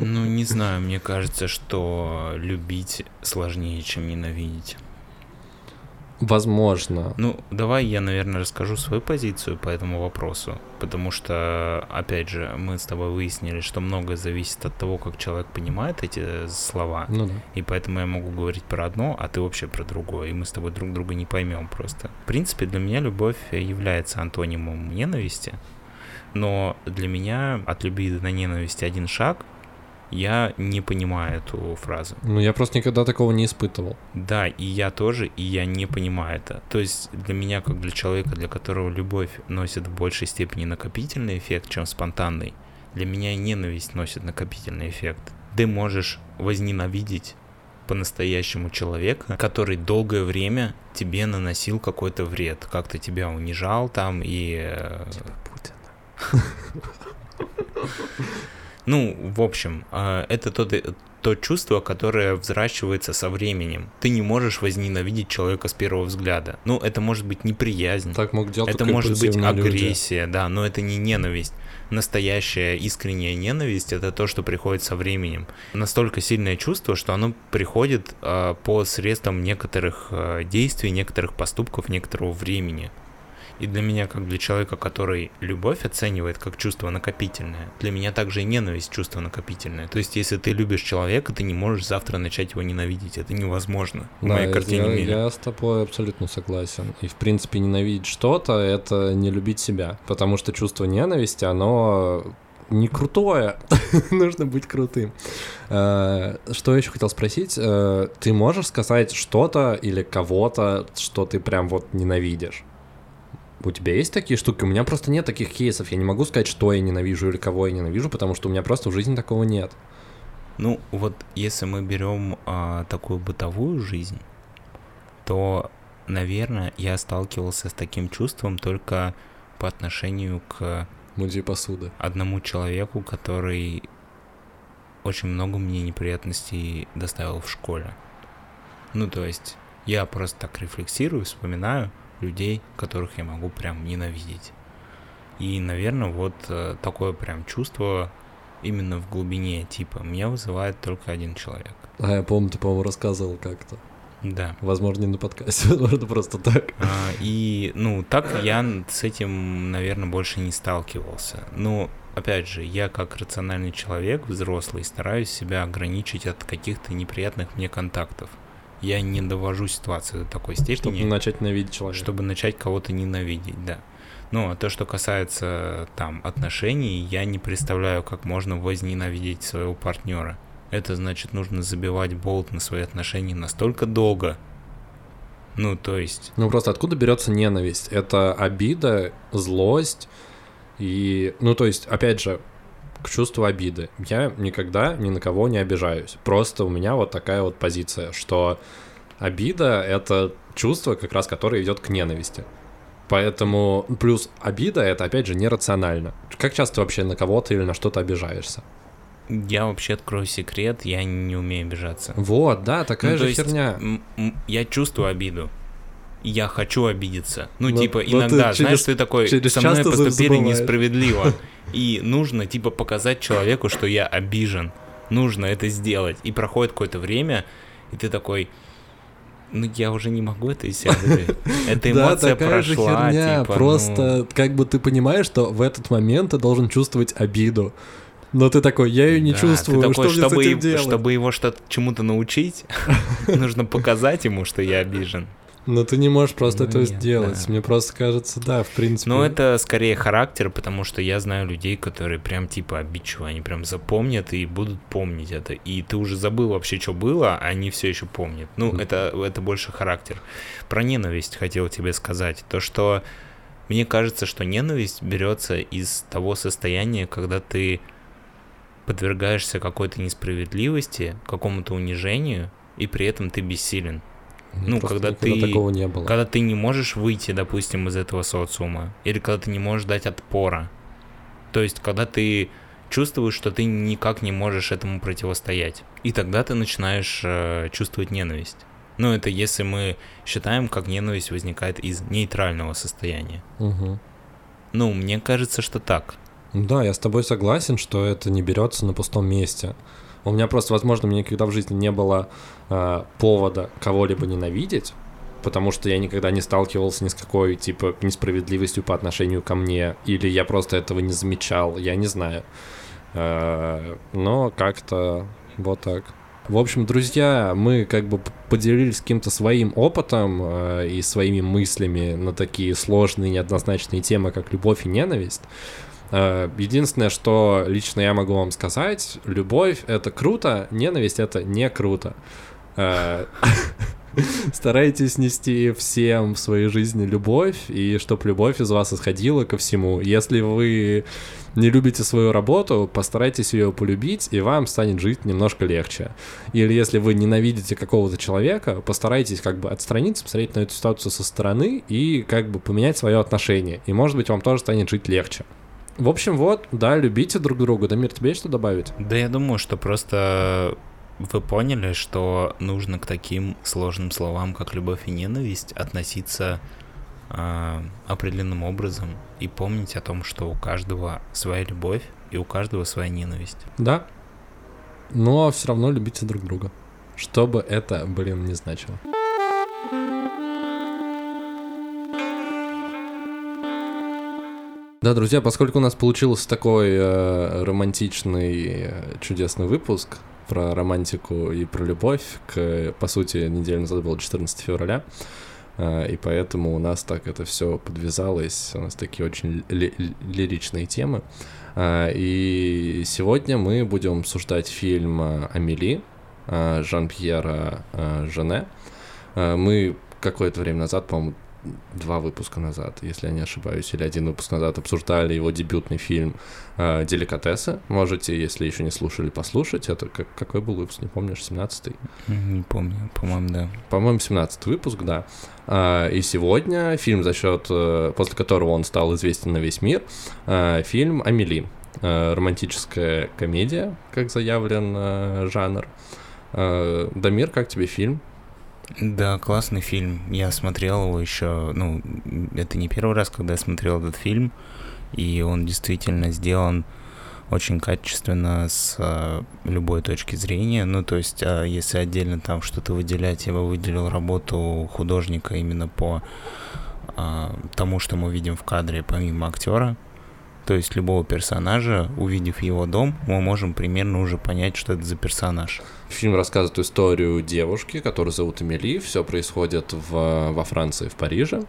Ну, не знаю, мне кажется, что любить сложнее, чем ненавидеть. Возможно. Ну, давай я, наверное, расскажу свою позицию по этому вопросу, потому что, опять же, мы с тобой выяснили, что многое зависит от того, как человек понимает эти слова, Ну да. и поэтому я могу говорить про одно, а ты вообще про другое, и мы с тобой друг друга не поймем просто. В принципе, для меня любовь является антонимом ненависти, но для меня от любви до ненависти один шаг, я не понимаю эту фразу. Ну, я просто никогда такого не испытывал. Да, и я тоже, и я не понимаю это. То есть для меня, как для человека, для которого любовь носит в большей степени накопительный эффект, чем спонтанный, для меня и ненависть носит накопительный эффект. Ты можешь возненавидеть по-настоящему человека, который долгое время тебе наносил какой-то вред, как-то тебя унижал там и... э, (laughs) Ну, в общем, э, это тот, то чувство, которое взращивается со временем. Ты не можешь возненавидеть человека с первого взгляда. Ну, это может быть неприязнь. Так мог делать Это может быть импульсивные люди. агрессия, да, но это не ненависть. Настоящая искренняя ненависть это то, что приходит со временем. Настолько сильное чувство, что оно приходит э, по средствам некоторых э, действий, некоторых поступков, некоторого времени. И для меня, как для человека, который любовь оценивает как чувство накопительное, для меня также и ненависть чувство накопительное. То есть, если ты любишь человека, ты не можешь завтра начать его ненавидеть. Это невозможно. В Да, моей картине я, мира. я с тобой абсолютно согласен. И, в принципе, ненавидеть что-то — это не любить себя. Потому что чувство ненависти, оно не крутое. (laughs) Нужно быть крутым. Э, Что я еще хотел спросить? Э, Ты можешь сказать что-то или кого-то, что ты прям вот ненавидишь? У тебя есть такие штуки? У меня просто нет таких кейсов. Я не могу сказать, что я ненавижу или кого я ненавижу, потому что у меня просто в жизни такого нет. Ну, вот если мы берем а, такую бытовую жизнь, то, наверное, я сталкивался с таким чувством только по отношению к Музей посуды. одному человеку, который очень много мне неприятностей доставил в школе. Ну, то есть, я просто так рефлексирую, вспоминаю людей, которых я могу прям ненавидеть. И, наверное, вот э, такое прям чувство именно в глубине типа меня вызывает только один человек. А я помню, ты, по-моему, рассказывал как-то. Да. Возможно, не на подкасте, (laughs) возможно, просто так. А, и, ну, так я с этим, наверное, больше не сталкивался. Но, опять же, я как рациональный человек, взрослый, стараюсь себя ограничить от каких-то неприятных мне контактов. Я не довожу ситуацию до такой Чтобы степени, начать ненавидеть человека. чтобы начать кого-то ненавидеть, да. Ну, а то, что касается там отношений, я не представляю, как можно возненавидеть своего партнера. Это значит, нужно забивать болт на свои отношения настолько долго. Ну, то есть, Ну просто откуда берется ненависть? Это обида, злость и... Ну то есть, опять же, к чувству обиды. Я никогда ни на кого не обижаюсь. Просто у меня вот такая вот позиция, что обида — это чувство, как раз которое идет к ненависти. Поэтому плюс обида — это, опять же, нерационально. Как часто вообще на кого-то или на что-то обижаешься? я вообще открою секрет, я не умею обижаться. Вот, да, такая Ну, же херня. я чувствую обиду. Я хочу обидеться. Ну, Но- типа, но ты иногда, знаешь, через- ты такой, через со мной поступили забываешь. несправедливо. (laughs) И нужно, типа, показать человеку, что я обижен. Нужно это сделать. И проходит какое-то время, и ты такой, ну, я уже не могу это из себя выдавить. (laughs) Эта Да, эмоция такая же прошла, херня. типа, ну, Просто как бы ты понимаешь, что в этот момент ты должен чувствовать обиду. Но ты такой, я ее не Да, чувствую, ты такой, что мне с чтобы, этим делать? чтобы его что-то чему-то научить, (laughs) нужно показать ему, что я обижен. Но ты не можешь просто Ну этого нет, сделать. да. Мне просто кажется, да, в принципе. Но это скорее характер, потому что я знаю людей, которые прям типа обидчивые, они прям запомнят и будут помнить это. И ты уже забыл вообще, что было, а они все еще помнят. Ну, Мгм. это, это больше характер. Про ненависть хотел тебе сказать. То, что мне кажется, что ненависть берется из того состояния, когда ты подвергаешься какой-то несправедливости, какому-то унижению, и при этом ты бессилен. Ну, просто когда ты- такого не было. Когда ты не можешь выйти, допустим, из этого социума, или когда ты не можешь дать отпора. То есть, когда ты чувствуешь, что ты никак не можешь этому противостоять. И тогда ты начинаешь э, чувствовать ненависть. Ну, это если мы считаем, как ненависть возникает из нейтрального состояния. Мгм. Ну, мне кажется, что так. Да, я с тобой согласен, что это не берется на пустом месте. У меня просто, возможно, мне никогда в жизни не было э, повода кого-либо ненавидеть, потому что я никогда не сталкивался ни с какой, типа, несправедливостью по отношению ко мне, или я просто этого не замечал, я не знаю. Э, но как-то вот так. В общем, друзья, мы как бы поделились каким-то своим опытом э, и своими мыслями на такие сложные, неоднозначные темы, как любовь и ненависть. Э, Единственное, что лично я могу вам сказать, любовь — это круто, ненависть — это не круто. Э, (laughs) Старайтесь нести всем в своей жизни любовь, и чтобы любовь из вас исходила ко всему. Если вы не любите свою работу, постарайтесь ее полюбить, и вам станет жить немножко легче. Или если вы ненавидите какого-то человека, постарайтесь как бы отстраниться, посмотреть на эту ситуацию со стороны и как бы поменять свое отношение. И может быть вам тоже станет жить легче. В общем, вот, да, любите друг друга. Дамир, тебе есть что добавить? Да я думаю, что просто вы поняли, что нужно к таким сложным словам, как любовь и ненависть, относиться э, определенным образом и помнить о том, что у каждого своя любовь и у каждого своя ненависть. Да. Но все равно любите друг друга. Что бы это, блин, не значило. Да, друзья, поскольку у нас получился такой э, романтичный, э, чудесный выпуск про романтику и про любовь, к, по сути, неделю назад было 14 февраля, э, и поэтому у нас так это все подвязалось, у нас такие очень ли, лиричные темы. Э, и сегодня мы будем обсуждать фильм э, «Амели» э, Жан-Пьера Жене. Мы какое-то время назад, по-моему, два выпуска назад, если я не ошибаюсь, или один выпуск назад обсуждали его дебютный фильм э, «Деликатесы». Можете, если еще не слушали, послушать. Это как, какой был выпуск, не помнишь, 17-й? Не помню, по-моему, да. По-моему, 17 выпуск, да. А, и сегодня фильм, за счет, э, после которого он стал известен на весь мир, э, фильм «Амели». Э, романтическая комедия, как заявлен э, жанр. Э, Дамир, как тебе фильм? Да, классный фильм. Я смотрел его еще, ну, это не первый раз, когда я смотрел этот фильм, и он действительно сделан очень качественно с э, любой точки зрения. Ну, то есть, э, если отдельно там что-то выделять, я бы выделил работу художника именно по э, тому, что мы видим в кадре, помимо актера. То есть любого персонажа, увидев его дом, мы можем примерно уже понять, что это за персонаж. Фильм рассказывает историю девушки, которую зовут Эмили. Все происходит в, во Франции, в Париже.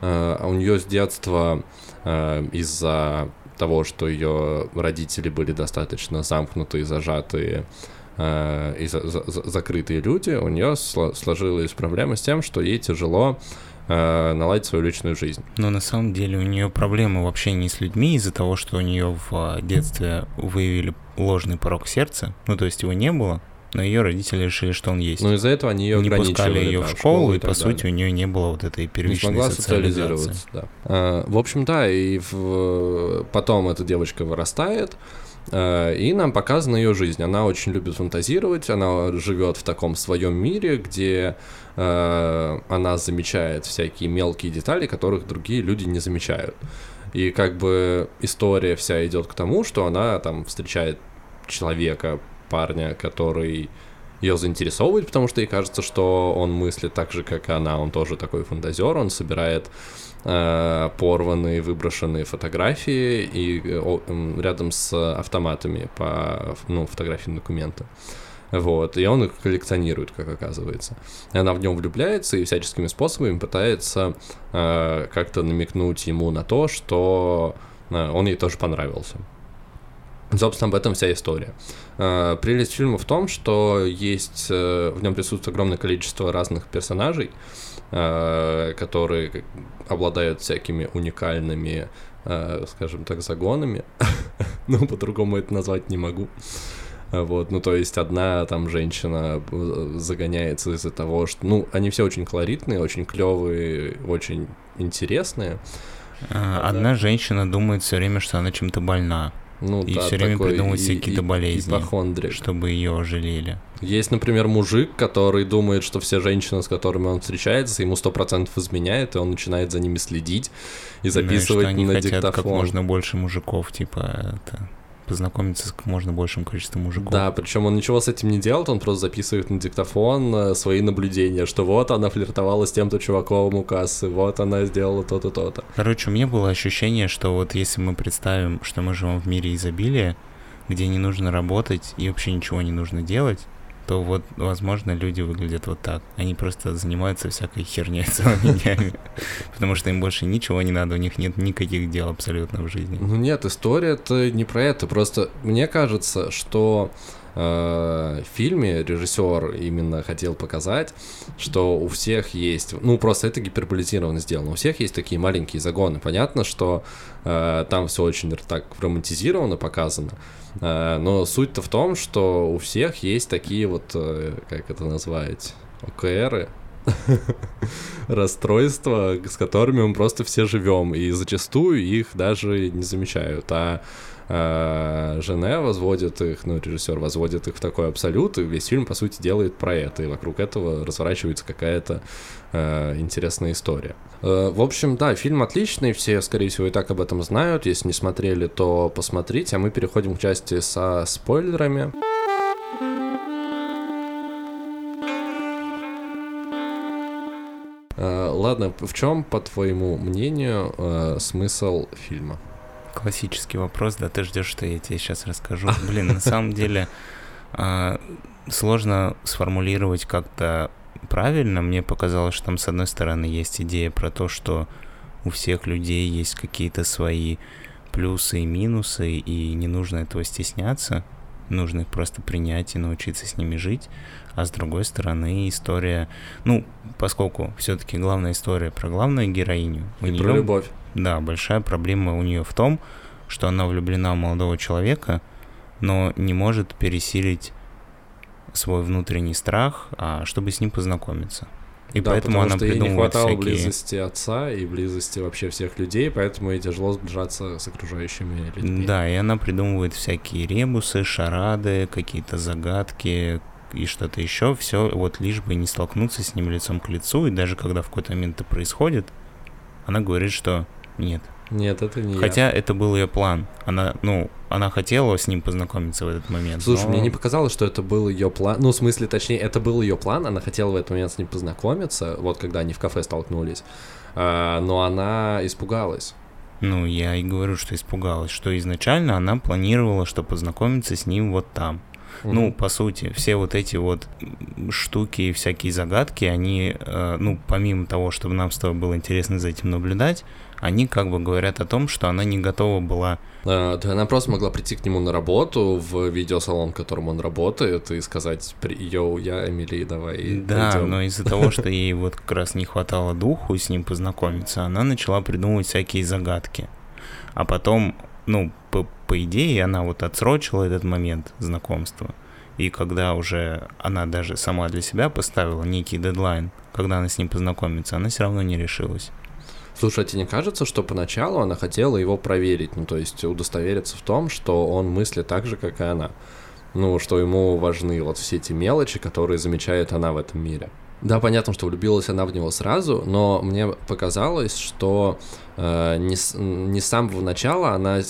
Uh, у нее с детства uh, из-за того, что ее родители были достаточно замкнутые, зажатые uh, и за, за, закрытые люди, у нее сложилась проблема с тем, что ей тяжело э, наладить свою личную жизнь. Но на самом деле у нее проблемы вообще не с людьми из-за того, что у нее в детстве выявили ложный порог сердца. Ну, то есть его не было, но ее родители решили, что он есть. Ну, из-за этого они ее не пускали ее да, в школу, и, по далее. сути, у нее не было вот этой первичной не смогла социализации. социализироваться, да. А, в общем, да, и в... потом эта девочка вырастает, а, и нам показана ее жизнь. Она очень любит фантазировать, она живет в таком своем мире, где э, она замечает всякие мелкие детали, которых другие люди не замечают. И как бы история вся идет к тому, что она там встречает человека, парня, который ее заинтересовывает, потому что ей кажется, что он мыслит так же, как и она, он тоже такой фантазер, он собирает э, порванные, выброшенные фотографии и э, о, э, рядом с автоматами по ну, фотографии документа. Вот, и он их коллекционирует, как оказывается. И она в нем влюбляется и всяческими способами пытается э, как-то намекнуть ему на то, что э, он ей тоже понравился. Собственно, об этом вся история. Э, прелесть фильма в том, что есть э, в нем присутствует огромное количество разных персонажей, э, которые обладают всякими уникальными, скажем так, загонами. (laughs) ну, по-другому это назвать не могу. Вот, ну, то есть одна там женщина э, загоняется из-за того, что, ну, они все очень колоритные, очень клевые, очень интересные. А, Одна женщина думает все время, что она чем-то больна. Ну, и да, все время такой придумывает и- какие-то и- болезни, ипохондрик. чтобы ее жалели. Есть, например, мужик, который думает, что все женщины, с которыми он встречается, ему сто процентов изменяет, и он начинает за ними следить и Ну, и записывать что они на хотят диктофон. как можно больше мужиков, типа, это, познакомиться с как можно большим количеством мужиков. Да, причем он ничего с этим не делает, он просто записывает на диктофон э, свои наблюдения, что вот она флиртовала с тем-то чуваком у кассы, вот она сделала то-то, то-то. Короче, у меня было ощущение, что вот если мы представим, что мы живем в мире изобилия, где не нужно работать и вообще ничего не нужно делать, то вот, возможно, люди выглядят вот так. Они просто занимаются всякой херней (laughs) целыми днями. Потому что им больше ничего не надо, у них нет никаких дел абсолютно в жизни. Ну нет, история это не про это. Просто мне кажется, что э, фильме режиссер именно хотел показать, что у всех есть, ну просто это гиперболизированно сделано, у всех есть такие маленькие загоны. Понятно, что э, там все очень так романтизировано показано, э, но суть-то в том, что у всех есть такие вот, э, как это назвать, ОКРы, (laughs) расстройства, с которыми мы просто все живем, и зачастую их даже не замечают. А Жене возводит их, ну, режиссер возводит их в такой абсолют, и весь фильм, по сути, делает про это, и вокруг этого разворачивается какая-то э, интересная история. Э, в общем, да, фильм отличный, все, скорее всего, и так об этом знают, если не смотрели, то посмотрите, а мы переходим к части со спойлерами. Э, ладно, в чем, по твоему мнению, э, смысл фильма? Классический вопрос, да, ты ждешь, что я тебе сейчас расскажу. (laughs) Блин, на самом деле э, сложно сформулировать как-то правильно. Мне показалось, что там, с одной стороны, есть идея про то, что у всех людей есть какие-то свои плюсы и минусы, и не нужно этого стесняться. Нужно их просто принять и научиться с ними жить. А с другой стороны, история, ну, поскольку все-таки главная история про главную героиню. И про любовь. Да, большая проблема у нее в том, что она влюблена в молодого человека, но не может пересилить свой внутренний страх, а чтобы с ним познакомиться. И да, поэтому потому она что ей не хватало всякие... близости отца и близости вообще всех людей, поэтому ей тяжело сближаться с окружающими людьми. Да, и она придумывает всякие ребусы, шарады, какие-то загадки и что-то еще, все вот лишь бы не столкнуться с ним лицом к лицу, и даже когда в какой-то момент это происходит, она говорит, что нет. Нет, это не Хотя я. это был ее план. Она, ну, она хотела с ним познакомиться в этот момент. Слушай, но... мне не показалось, что это был ее план. Ну, в смысле, точнее, это был ее план. Она хотела в этот момент с ним познакомиться, вот когда они в кафе столкнулись. А, но она испугалась. Ну, я и говорю, что испугалась, что изначально она планировала, что познакомиться с ним вот там. Mm-hmm. Ну, по сути, все вот эти вот штуки и всякие загадки, они, э, ну, помимо того, чтобы нам с тобой было интересно за этим наблюдать, они как бы говорят о том, что она не готова была. Да, она просто могла прийти к нему на работу в видеосалон, в котором он работает, и сказать, йоу, я Эмили, давай Да, пойдем». но из-за того, что (laughs) ей вот как раз не хватало духу с ним познакомиться, она начала придумывать всякие загадки. А потом, ну, по, по идее, она вот отсрочила этот момент знакомства. И когда уже она даже сама для себя поставила некий дедлайн, когда она с ним познакомится, она все равно не решилась. Слушай, а тебе не кажется, что поначалу она хотела его проверить, ну то есть удостовериться в том, что он мыслит так же, как и она? Ну, что ему важны вот все эти мелочи, которые замечает она в этом мире. Да, понятно, что влюбилась она в него сразу, но мне показалось, что э, не, не с самого начала она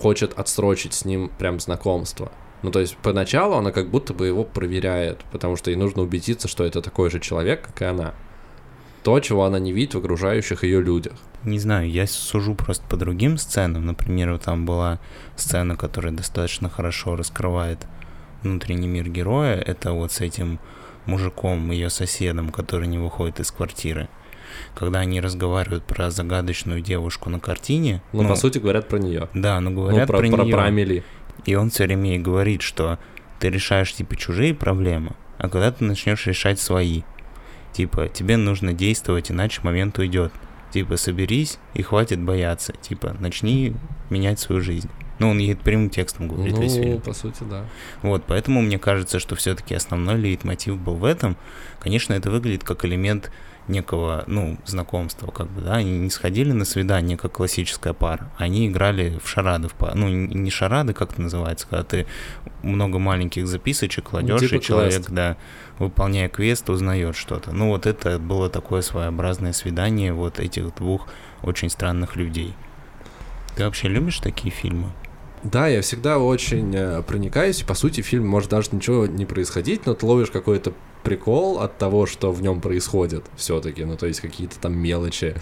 хочет отсрочить с ним прям знакомство. Ну, то есть поначалу она как будто бы его проверяет, потому что ей нужно убедиться, что это такой же человек, как и она то, чего она не видит в окружающих ее людях. Не знаю, я сужу просто по другим сценам. Например, там была сцена, которая достаточно хорошо раскрывает внутренний мир героя. Это вот с этим мужиком, ее соседом, который не выходит из квартиры. Когда они разговаривают про загадочную девушку на картине. Ну, ну по сути, говорят про нее. Да, ну говорят ну, про, про, про, нее. про Амели. И он все время ей говорит, что ты решаешь типа чужие проблемы, а когда ты начнешь решать свои. Типа, тебе нужно действовать, иначе момент уйдет. Типа, соберись и хватит бояться. Типа, начни менять свою жизнь. Ну, он ей прямым текстом говорит ну, весь фильм. по сути, да. Вот, поэтому мне кажется, что все-таки основной лейтмотив был в этом. Конечно, это выглядит как элемент некого, ну, знакомства, как бы, да, они не сходили на свидание, как классическая пара, они играли в шарады, в пар... ну, не шарады, как это называется, когда ты много маленьких записочек кладешь, типа и человек, квест. да, выполняя квест, узнает что-то. Ну, вот это было такое своеобразное свидание вот этих двух очень странных людей. Ты вообще любишь такие фильмы? Да, я всегда очень э, проникаюсь, и по сути в фильме может даже ничего не происходить, но ты ловишь какой-то прикол от того, что в нем происходит все-таки, ну то есть какие-то там мелочи.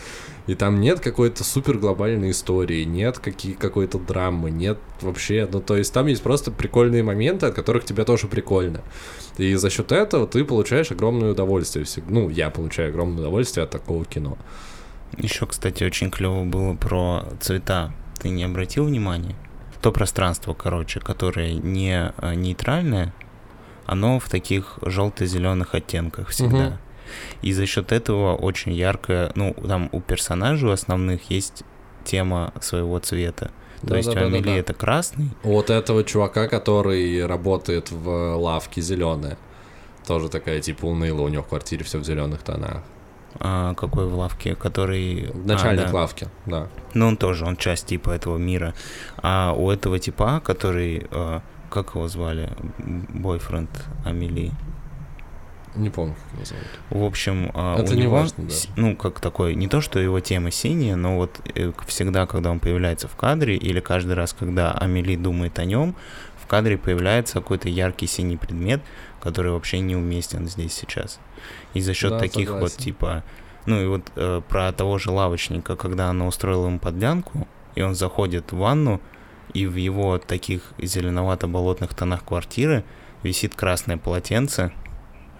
И там нет какой-то супер глобальной истории, нет какие, какой-то драмы, нет вообще, ну то есть там есть просто прикольные моменты, от которых тебе тоже прикольно. И за счет этого ты получаешь огромное удовольствие. Ну, я получаю огромное удовольствие от такого кино. Еще, кстати, очень клево было про цвета. Ты не обратил внимания? То пространство, короче, которое не э, нейтральное, оно в таких желто-зеленых оттенках всегда. Мгм. И за счет этого очень яркое, ну, там у персонажей основных есть тема своего цвета. То есть у Амели Да-да-да-да-да. это красный, У Вот этого чувака, который работает в лавке зеленая. Тоже такая, типа, унылая, у него в квартире все в зеленых тонах. А, какой в лавке, который... а, Начальник да. лавки, да. Ну, он тоже, он часть типа этого мира. А у этого типа, который, э, как его звали, бойфренд Амели. Не помню, как его зовут. В общем, а, Это у не него, важно, да. ну, как такой, не то, что его тема синяя, но вот э, всегда, когда он появляется в кадре, или каждый раз, когда Амели думает о нем, в кадре появляется какой-то яркий синий предмет, который вообще неуместен здесь сейчас. И за счет Да, таких вот, согласен. типа, ну и вот э, про того же лавочника, когда она устроила ему подлянку, и он заходит в ванну, и в его таких зеленовато-болотных тонах квартиры висит красное полотенце,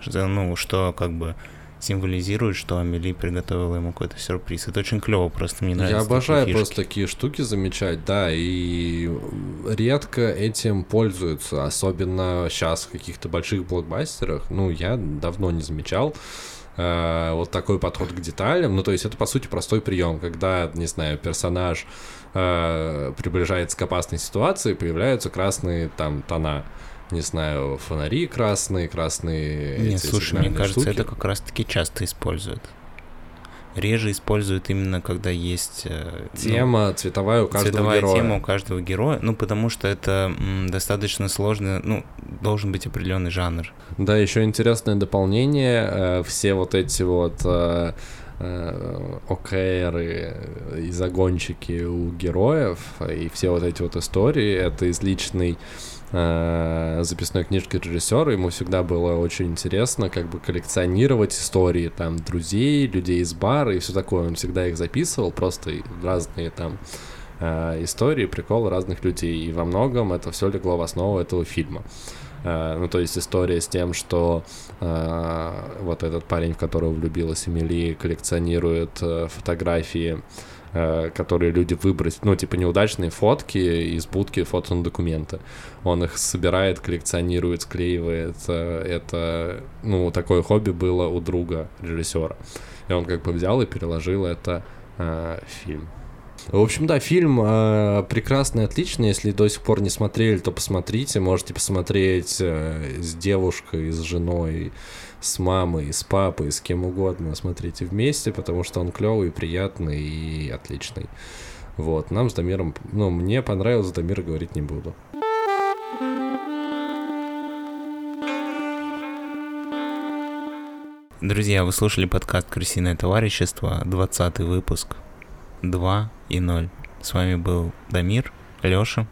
ну, что как бы символизирует, что Амели приготовила ему какой-то сюрприз. Это очень клево, просто мне нравится. Я обожаю такие просто фишки. такие штуки замечать, да, и редко этим пользуются, особенно сейчас в каких-то больших блокбастерах. Ну, я давно не замечал э, вот такой подход к деталям. Ну, то есть это, по сути, простой прием, когда, не знаю, персонаж э, приближается к опасной ситуации, появляются красные там тона. Не знаю, фонари красные, красные Не, эти слушай, мне кажется, штуки. это как раз-таки часто используют. Реже используют именно когда есть э, ну, Тема цветовая у каждого цветовая героя. тема у каждого героя, ну потому что это м, достаточно сложно, ну должен быть определенный жанр. Да, еще интересное дополнение. э, Все вот эти вот э, э, ОКРы и загончики у героев, и все вот эти вот истории, это из личной э, записной книжки режиссера. Ему всегда было очень интересно как бы коллекционировать истории там друзей, людей из бара и все такое. Он всегда их записывал, просто разные там э, истории, приколы разных людей. И во многом это все легло в основу этого фильма. Э, Ну, то есть история с тем, что э, вот этот парень, в которого влюбилась Эмили, коллекционирует э, фотографии, э, которые люди выбросили, ну, типа неудачные фотки из будки фото на документы. Он их собирает, коллекционирует, склеивает. Э, Это, ну, такое хобби было у друга режиссера. И он как бы взял и переложил это э, в фильм. В общем, да, фильм э, прекрасный, отличный. Если до сих пор не смотрели, то посмотрите. Можете посмотреть э, с девушкой, с женой, с мамой, с папой, с кем угодно. Смотрите вместе, потому что он клевый, приятный и отличный. Вот, нам с Дамиром, ну, мне понравилось, за Дамира говорить не буду. Друзья, вы слушали подкаст «Крысиное товарищество», 20 выпуск, 2 и 0. С вами был Дамир, Лёша,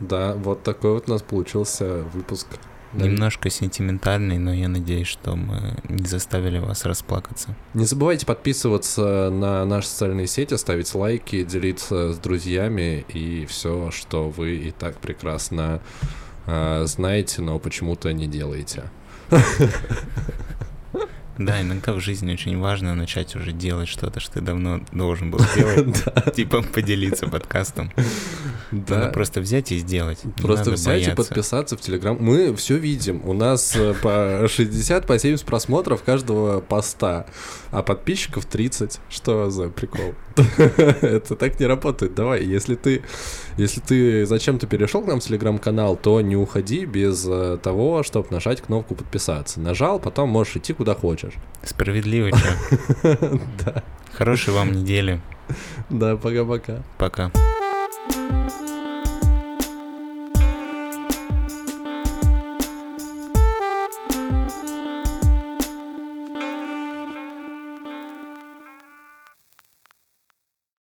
Да, вот такой вот у нас получился выпуск. немножко сентиментальный, но я надеюсь, что мы не заставили вас расплакаться. Не забывайте подписываться на наши социальные сети, ставить лайки, делиться с друзьями и все, что вы и так прекрасно э, знаете, но почему-то не делаете. (laughs) Да, иногда в жизни очень важно начать уже делать что-то, что ты давно должен был сделать. (laughs) Типа поделиться подкастом. Надо просто взять и сделать. Просто взять и подписаться в Телеграм. Мы все видим. У нас э, по (laughs) 60, по 70 просмотров каждого поста, а подписчиков 30. Что за прикол? (laughs) Это так не работает. Давай, если ты, если ты зачем-то перешел к нам в Телеграм-канал, то не уходи без э, того, чтобы нажать кнопку подписаться. Нажал, потом можешь идти куда хочешь. Справедливо, чё. (laughs) Да, Хорошей вам недели. да, пока-пока. Пока.